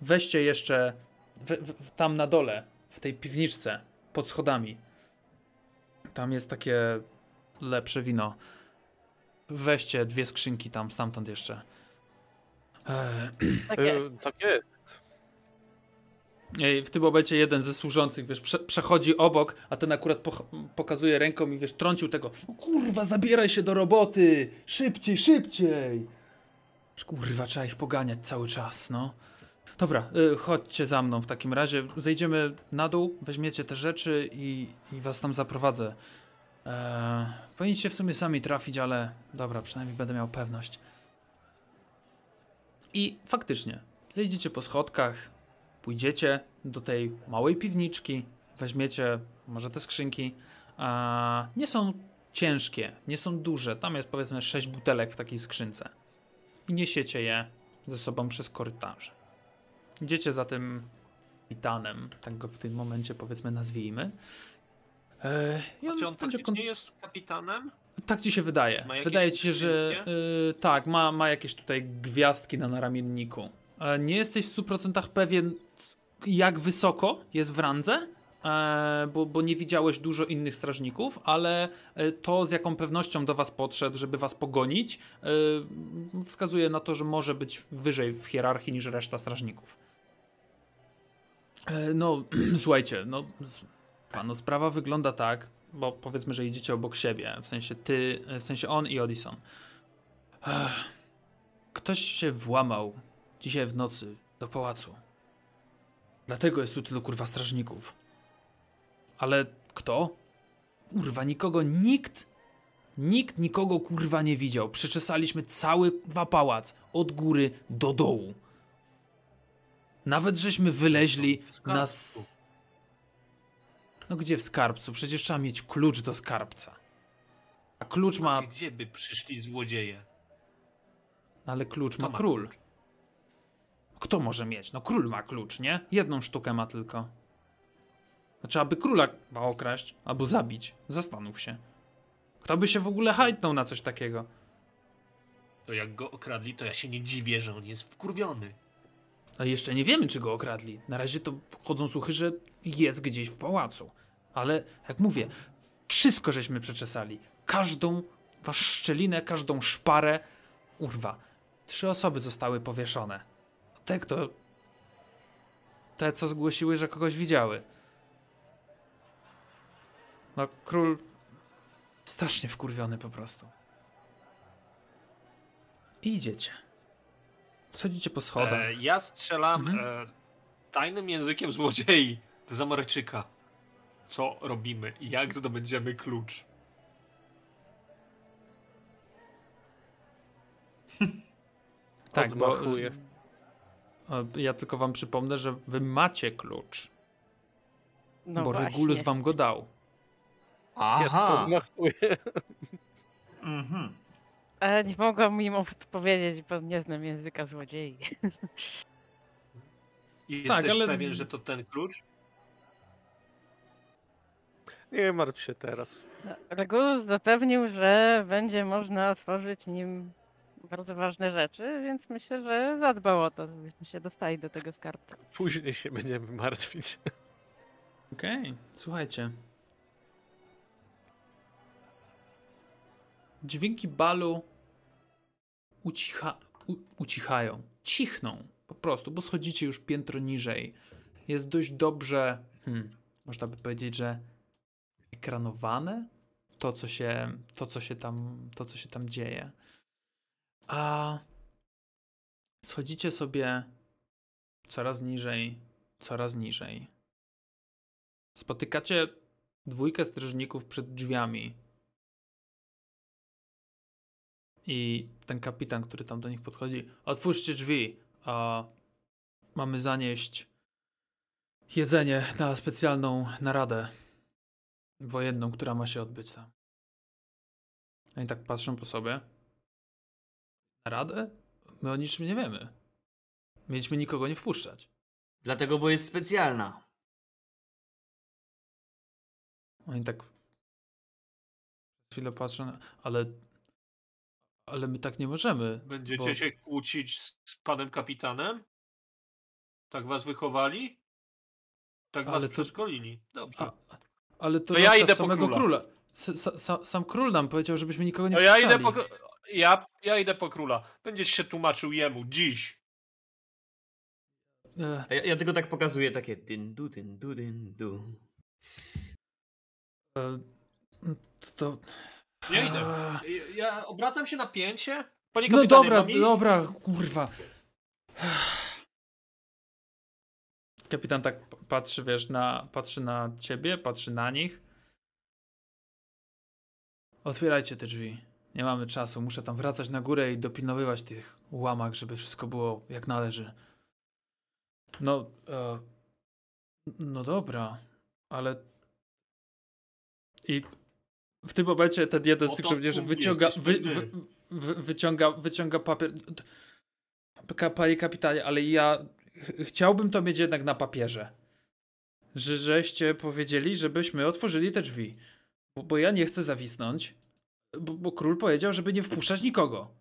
weźcie jeszcze w, w, tam na dole, w tej piwniczce, pod schodami. Tam jest takie lepsze wino. Weźcie dwie skrzynki tam, stamtąd jeszcze. Eee, Tak E, jest. tak jest. W tym momencie jeden ze służących, wiesz, prze, przechodzi obok, a ten akurat poch- pokazuje ręką i wiesz, trącił tego. "O Kurwa, zabieraj się do roboty! Szybciej, szybciej! Kurwa, trzeba ich poganiać cały czas, no. Dobra, y, chodźcie za mną w takim razie. Zejdziemy na dół, weźmiecie te rzeczy i, i was tam zaprowadzę. Eee, powinniście w sumie sami trafić, ale dobra, przynajmniej będę miał pewność. I faktycznie, zejdziecie po schodkach, pójdziecie do tej małej piwniczki, weźmiecie może te skrzynki. Nie są ciężkie, nie są duże. Tam jest powiedzmy 6 butelek w takiej skrzynce. I niesiecie je ze sobą przez korytarze. Idziecie za tym kapitanem, tak go w tym momencie powiedzmy nazwijmy. I on Czy on będzie faktycznie jest kapitanem? tak ci się wydaje. Wydaje ci się, że y, tak, ma, ma jakieś tutaj gwiazdki na naramienniku. E, nie jesteś w 100% pewien, jak wysoko jest w randze, e, bo, bo nie widziałeś dużo innych strażników, ale e, to, z jaką pewnością do was podszedł, żeby was pogonić, e, wskazuje na to, że może być wyżej w hierarchii niż reszta strażników. No, słuchajcie, no, no sprawa wygląda tak, bo powiedzmy, że idziecie obok siebie, w sensie ty, w sensie on i Odison. Ktoś się włamał dzisiaj w nocy do pałacu. Dlatego jest tu tylu kurwa strażników. Ale kto? Kurwa, nikogo, nikt, nikt nikogo kurwa nie widział. Przeczesaliśmy cały kurwa pałac, od góry do dołu. Nawet żeśmy wyleźli na... s- No gdzie w skarbcu? Przecież trzeba mieć klucz do skarbca. A klucz ma... Gdzie by przyszli złodzieje? Ale klucz ma ma król. klucz? Kto może mieć? No król ma klucz, nie? Jedną sztukę ma tylko. No, trzeba by króla chyba okraść albo zabić. Zastanów się. Kto by się w ogóle hajtnął na coś takiego? To jak go okradli, to ja się nie dziwię, że on jest wkurwiony. Ale jeszcze nie wiemy, czy go okradli. Na razie to chodzą słuchy, że jest gdzieś w pałacu. Ale jak mówię, wszystko żeśmy przeczesali. Każdą wasz szczelinę, każdą szparę. Urwa. Trzy osoby zostały powieszone. Te, kto. Te, co zgłosiły, że kogoś widziały. No, król. Strasznie wkurwiony po prostu. I idziecie. Schodzicie po schodach. E, ja strzelam Mhm. e, tajnym językiem złodziei do Zamoraczyka. Co robimy i jak zdobędziemy klucz? Tak, bo ja tylko wam przypomnę, że wy macie klucz, No bo właśnie. Regulus wam go dał. Ja Aha. odmachuję. Mhm. Ale nie mogłam im odpowiedzieć, bo nie znam języka złodziei. Tak, jesteś ale- pewien, że to ten klucz? Nie martw się teraz. Regulus zapewnił, że będzie można otworzyć nim bardzo ważne rzeczy, więc myślę, że zadbał o to, żebyśmy się dostali do tego skarbca. Później się będziemy martwić. Okej, słuchajcie. Dźwięki balu ucicha, u, ucichają, cichną po prostu, bo schodzicie już piętro niżej. Jest dość dobrze, hmm, można by powiedzieć, że ekranowane to, co się, to, co się tam, to, co się tam dzieje. A schodzicie sobie coraz niżej, coraz niżej. Spotykacie dwójkę strażników przed drzwiami. I ten kapitan, który tam do nich podchodzi, otwórzcie drzwi, a mamy zanieść jedzenie na specjalną naradę wojenną, która ma się odbyć tam. Oni tak patrzą po sobie. Naradę? My o niczym nie wiemy. Mieliśmy nikogo nie wpuszczać. Dlatego, bo jest specjalna. Oni tak chwilę patrzą, na- ale ale my tak nie możemy. Będziecie bo- się kłócić z panem kapitanem? Tak was wychowali? Tak was Ale to- przeszkolili? Dobrze. A, ale to, To ja idę po samego króla. króla. S, sa, sa, sam król nam powiedział, żebyśmy nikogo nie No ja idę po, ja, ja idę po króla. Będziesz się tłumaczył jemu dziś. E, A ja, ja tylko tak pokazuję takie dyn du, dyn du, dyn du. e, to... Ja idę. Eee, Ja- Ja obracam się na pięcie. Panie No kapitanie, dobra, mam iść? dobra, kurwa. Kapitan tak p- patrzy, wiesz, na, patrzy na ciebie, patrzy na nich. Otwierajcie te drzwi. Nie mamy czasu. Muszę tam wracać na górę i dopilnowywać tych ułamak, żeby wszystko było jak należy. No, e, no dobra, ale i w tym momencie ten jeden z tych żołnierzy wyciąga, wy, wy, wy, wyciąga, wyciąga papier. Panie kapitanie, ale ja ch- chciałbym to mieć jednak na papierze. Że żeście powiedzieli, żebyśmy otworzyli te drzwi. Bo, bo ja nie chcę zawisnąć. Bo, bo król powiedział, żeby nie wpuszczać nikogo.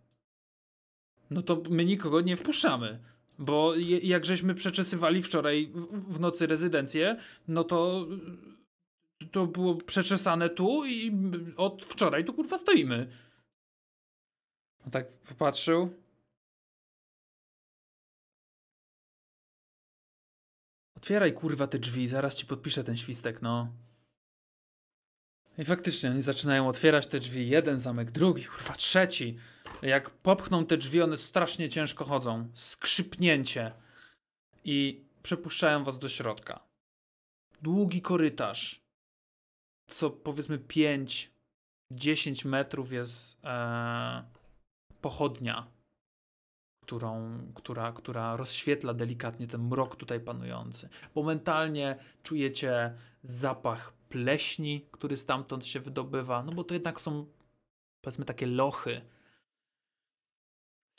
No to my nikogo nie wpuszczamy. Bo je- jak żeśmy przeczesywali wczoraj w, w nocy rezydencję, no to to było przeczesane tu i od wczoraj tu kurwa stoimy. On tak popatrzył. Otwieraj kurwa te drzwi, zaraz ci podpiszę ten świstek, no. I faktycznie oni zaczynają otwierać te drzwi. Jeden zamek, drugi, kurwa, trzeci. Jak popchną te drzwi, one strasznie ciężko chodzą. Skrzypnięcie. I przepuszczają was do środka. Długi korytarz. Co powiedzmy 5-10 metrów jest e, pochodnia, którą, która, która rozświetla delikatnie ten mrok tutaj panujący. Momentalnie czujecie zapach pleśni, który stamtąd się wydobywa, no bo to jednak są powiedzmy takie lochy.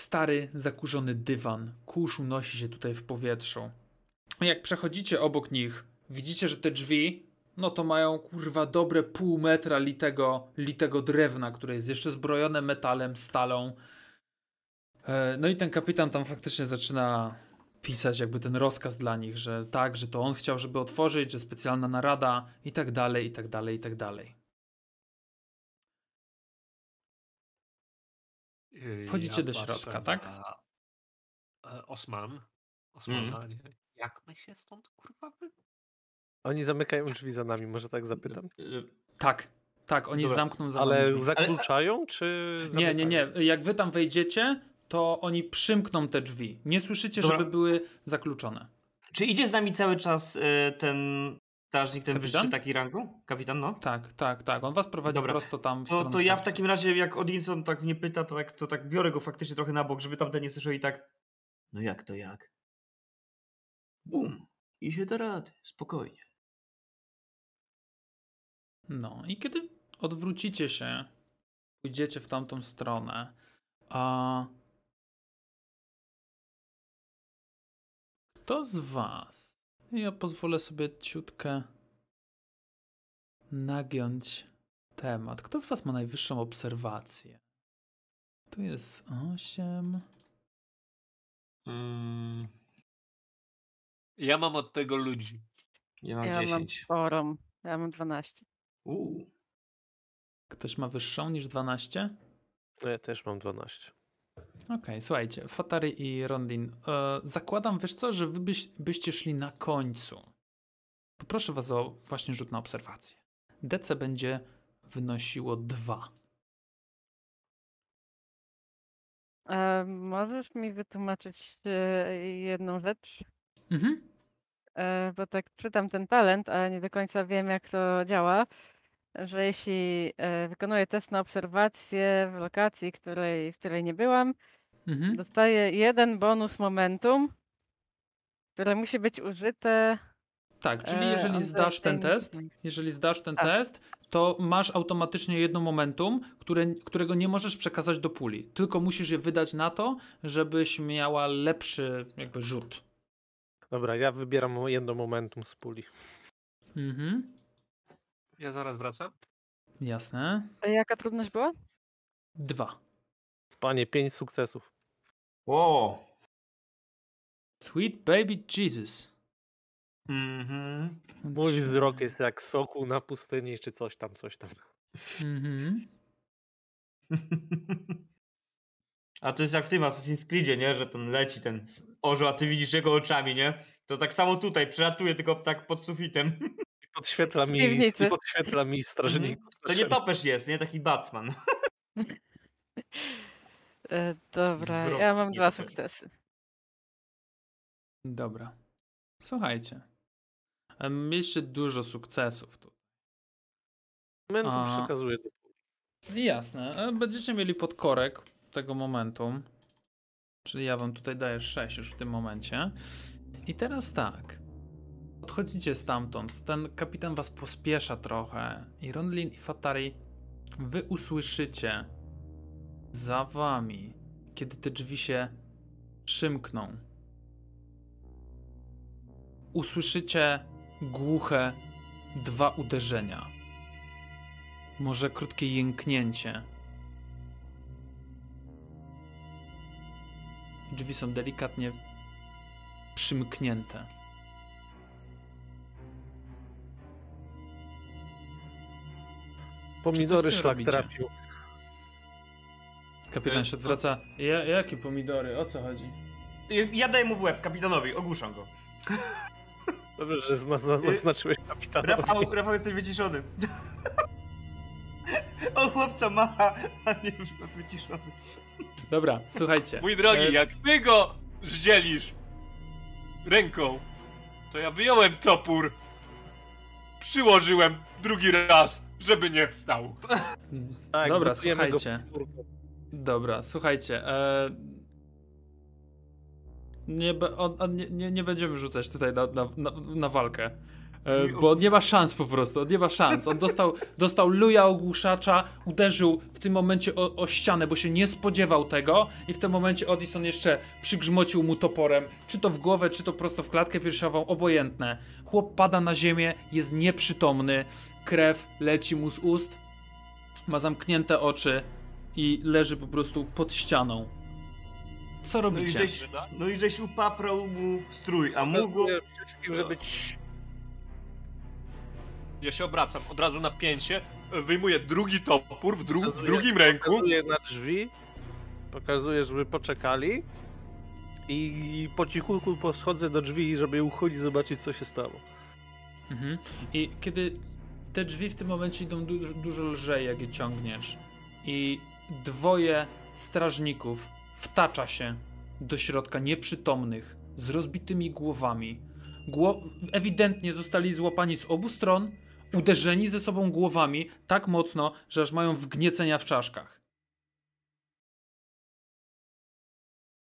Stary, zakurzony dywan, kurz unosi się tutaj w powietrzu. Jak przechodzicie obok nich, widzicie, że te drzwi, no to mają kurwa dobre pół metra litego, litego drewna, które jest jeszcze zbrojone metalem, stalą. E, No i ten kapitan tam faktycznie zaczyna pisać jakby ten rozkaz dla nich, że tak, że to on chciał, żeby otworzyć, że specjalna narada i tak dalej, i tak dalej, i tak dalej. Yy, Wchodzicie do patrzę środka, tak? na, e, Osman. Osmana, nie. Jak my się stąd kurwa wy... Oni zamykają drzwi za nami, może tak zapytam? Y, Tak, tak, oni Dobra, zamkną za wami Ale zakluczają, czy Nie, nie, zamykają? nie. Jak wy tam wejdziecie, to oni przymkną te drzwi. Nie słyszycie, Dobra. żeby były zakluczone. Czy idzie z nami cały czas y, ten Strażnik ten Kapitan? wyższy taki rangu? Kapitan, no. Tak, tak, tak. On was prowadzi Dobra. prosto tam w To, to ja w takim razie, jak Odinson tak mnie pyta, to tak, to tak biorę go faktycznie trochę na bok, żeby tamten nie słyszał i tak. No jak to jak? Bum. I się da rady, spokojnie. No i kiedy odwrócicie się, pójdziecie w tamtą stronę, a kto z was, ja pozwolę sobie ciutkę nagiąć temat, kto z was ma najwyższą obserwację? Tu jest 8. Mm, Ja mam od tego ludzi. ja mam Ja mam 10. sporą. Ja mam 12. Uuu. Ktoś ma wyższą niż 12? No Ja też mam 12. Okej, słuchajcie, Fatary i Rondin, e, zakładam, wiesz co, że wy byś, byście szli na końcu. Poproszę was o właśnie rzut na obserwację. DC będzie wynosiło 2. E, możesz mi wytłumaczyć e, jedną rzecz? Mhm. E, bo tak czytam ten talent, ale nie do końca wiem, jak to działa. Że jeśli e, wykonuję test na obserwację w lokacji, której, w której nie byłam, Mhm. dostaję jeden bonus momentum, które musi być użyte. Tak, czyli e, jeżeli on zdasz ten test, jeżeli zdasz ten Tak. test, to masz automatycznie jedno momentum, które, którego nie możesz przekazać do puli. Tylko musisz je wydać na to, żebyś miała lepszy jakby rzut. Dobra, ja wybieram jedno momentum z puli. Mhm. Ja zaraz wracam. Jasne. A jaka trudność była? Dwa. Panie, 5 sukcesów. Wow. Sweet baby Jesus. Mhm. Mój wzrok jest jak soku na pustyni, czy coś tam, coś tam. Mhm. A to jest jak w tym Assassin's Creedzie, nie? Że ten leci ten orzeł, a ty widzisz jego oczami, nie? To tak samo tutaj, przelatuje tylko tak pod sufitem. Podświetla mi, piwnicy. i podświetla mi strażników. To nie topesz jest, nie? Taki Batman. E, dobra, Wzrok ja mam nie dwa sukcesy. Dobra. Słuchajcie. Mieliście dużo sukcesów tu. Momentum A. przekazuję do. Jasne. E, Będziecie mieli podkorek tego momentum. Czyli ja wam tutaj daję 6 już w tym momencie. I teraz tak. Odchodzicie stamtąd. Ten kapitan was pospiesza trochę. I Ronlin i Fatari, wy usłyszycie za wami, kiedy te drzwi się przymkną. Usłyszycie głuche dwa uderzenia. Może krótkie jęknięcie. Drzwi są delikatnie przymknięte. Pomidory szlak robicie? trafił. Kapitan się odwraca. Ja, jakie pomidory? O co chodzi? Ja daję mu w łeb, kapitanowi, ogłuszam go. Dobrze, że zna, zna, zaznaczyłeś kapitanowi. Rafał, Rafał jesteś wyciszony. O chłopca ma, a nie wyciszony. Dobra, słuchajcie. Mój drogi, E, jak ty go zdzielisz ręką, to ja wyjąłem topór, przyłożyłem drugi raz, żeby nie wstał. Tak, Dobra, słuchajcie. Dobra, słuchajcie. E... Nie, on, on, nie, nie, będziemy rzucać tutaj na, na, na, na walkę. E, bo on nie ma szans po prostu, on nie ma szans. On dostał, dostał luja ogłuszacza, uderzył w tym momencie o, o ścianę, bo się nie spodziewał tego i w tym momencie Odison jeszcze przygrzmocił mu toporem, czy to w głowę, czy to prosto w klatkę piersiową, obojętne. Chłop pada na ziemię, jest nieprzytomny, krew leci mu z ust, ma zamknięte oczy i leży po prostu pod ścianą. Co No i robicie? żeś, no i żeś upaprał mu strój, a mógł... Wszystkim, żeby. Ja się obracam od razu na pięcie, wyjmuję drugi topór w, dru w Pokazuję- drugim ręku. Pokazuję na drzwi, pokazuję, żeby poczekali i po cichutku podchodzę do drzwi, żeby uchodzić, zobaczyć, co się stało. Mhm. I kiedy te drzwi w tym momencie idą du dużo lżej, jak je ciągniesz, i dwoje strażników wtacza się do środka nieprzytomnych, z rozbitymi głowami. Gło- ewidentnie zostali złapani z obu stron, uderzeni ze sobą głowami tak mocno, że aż mają wgniecenia w czaszkach.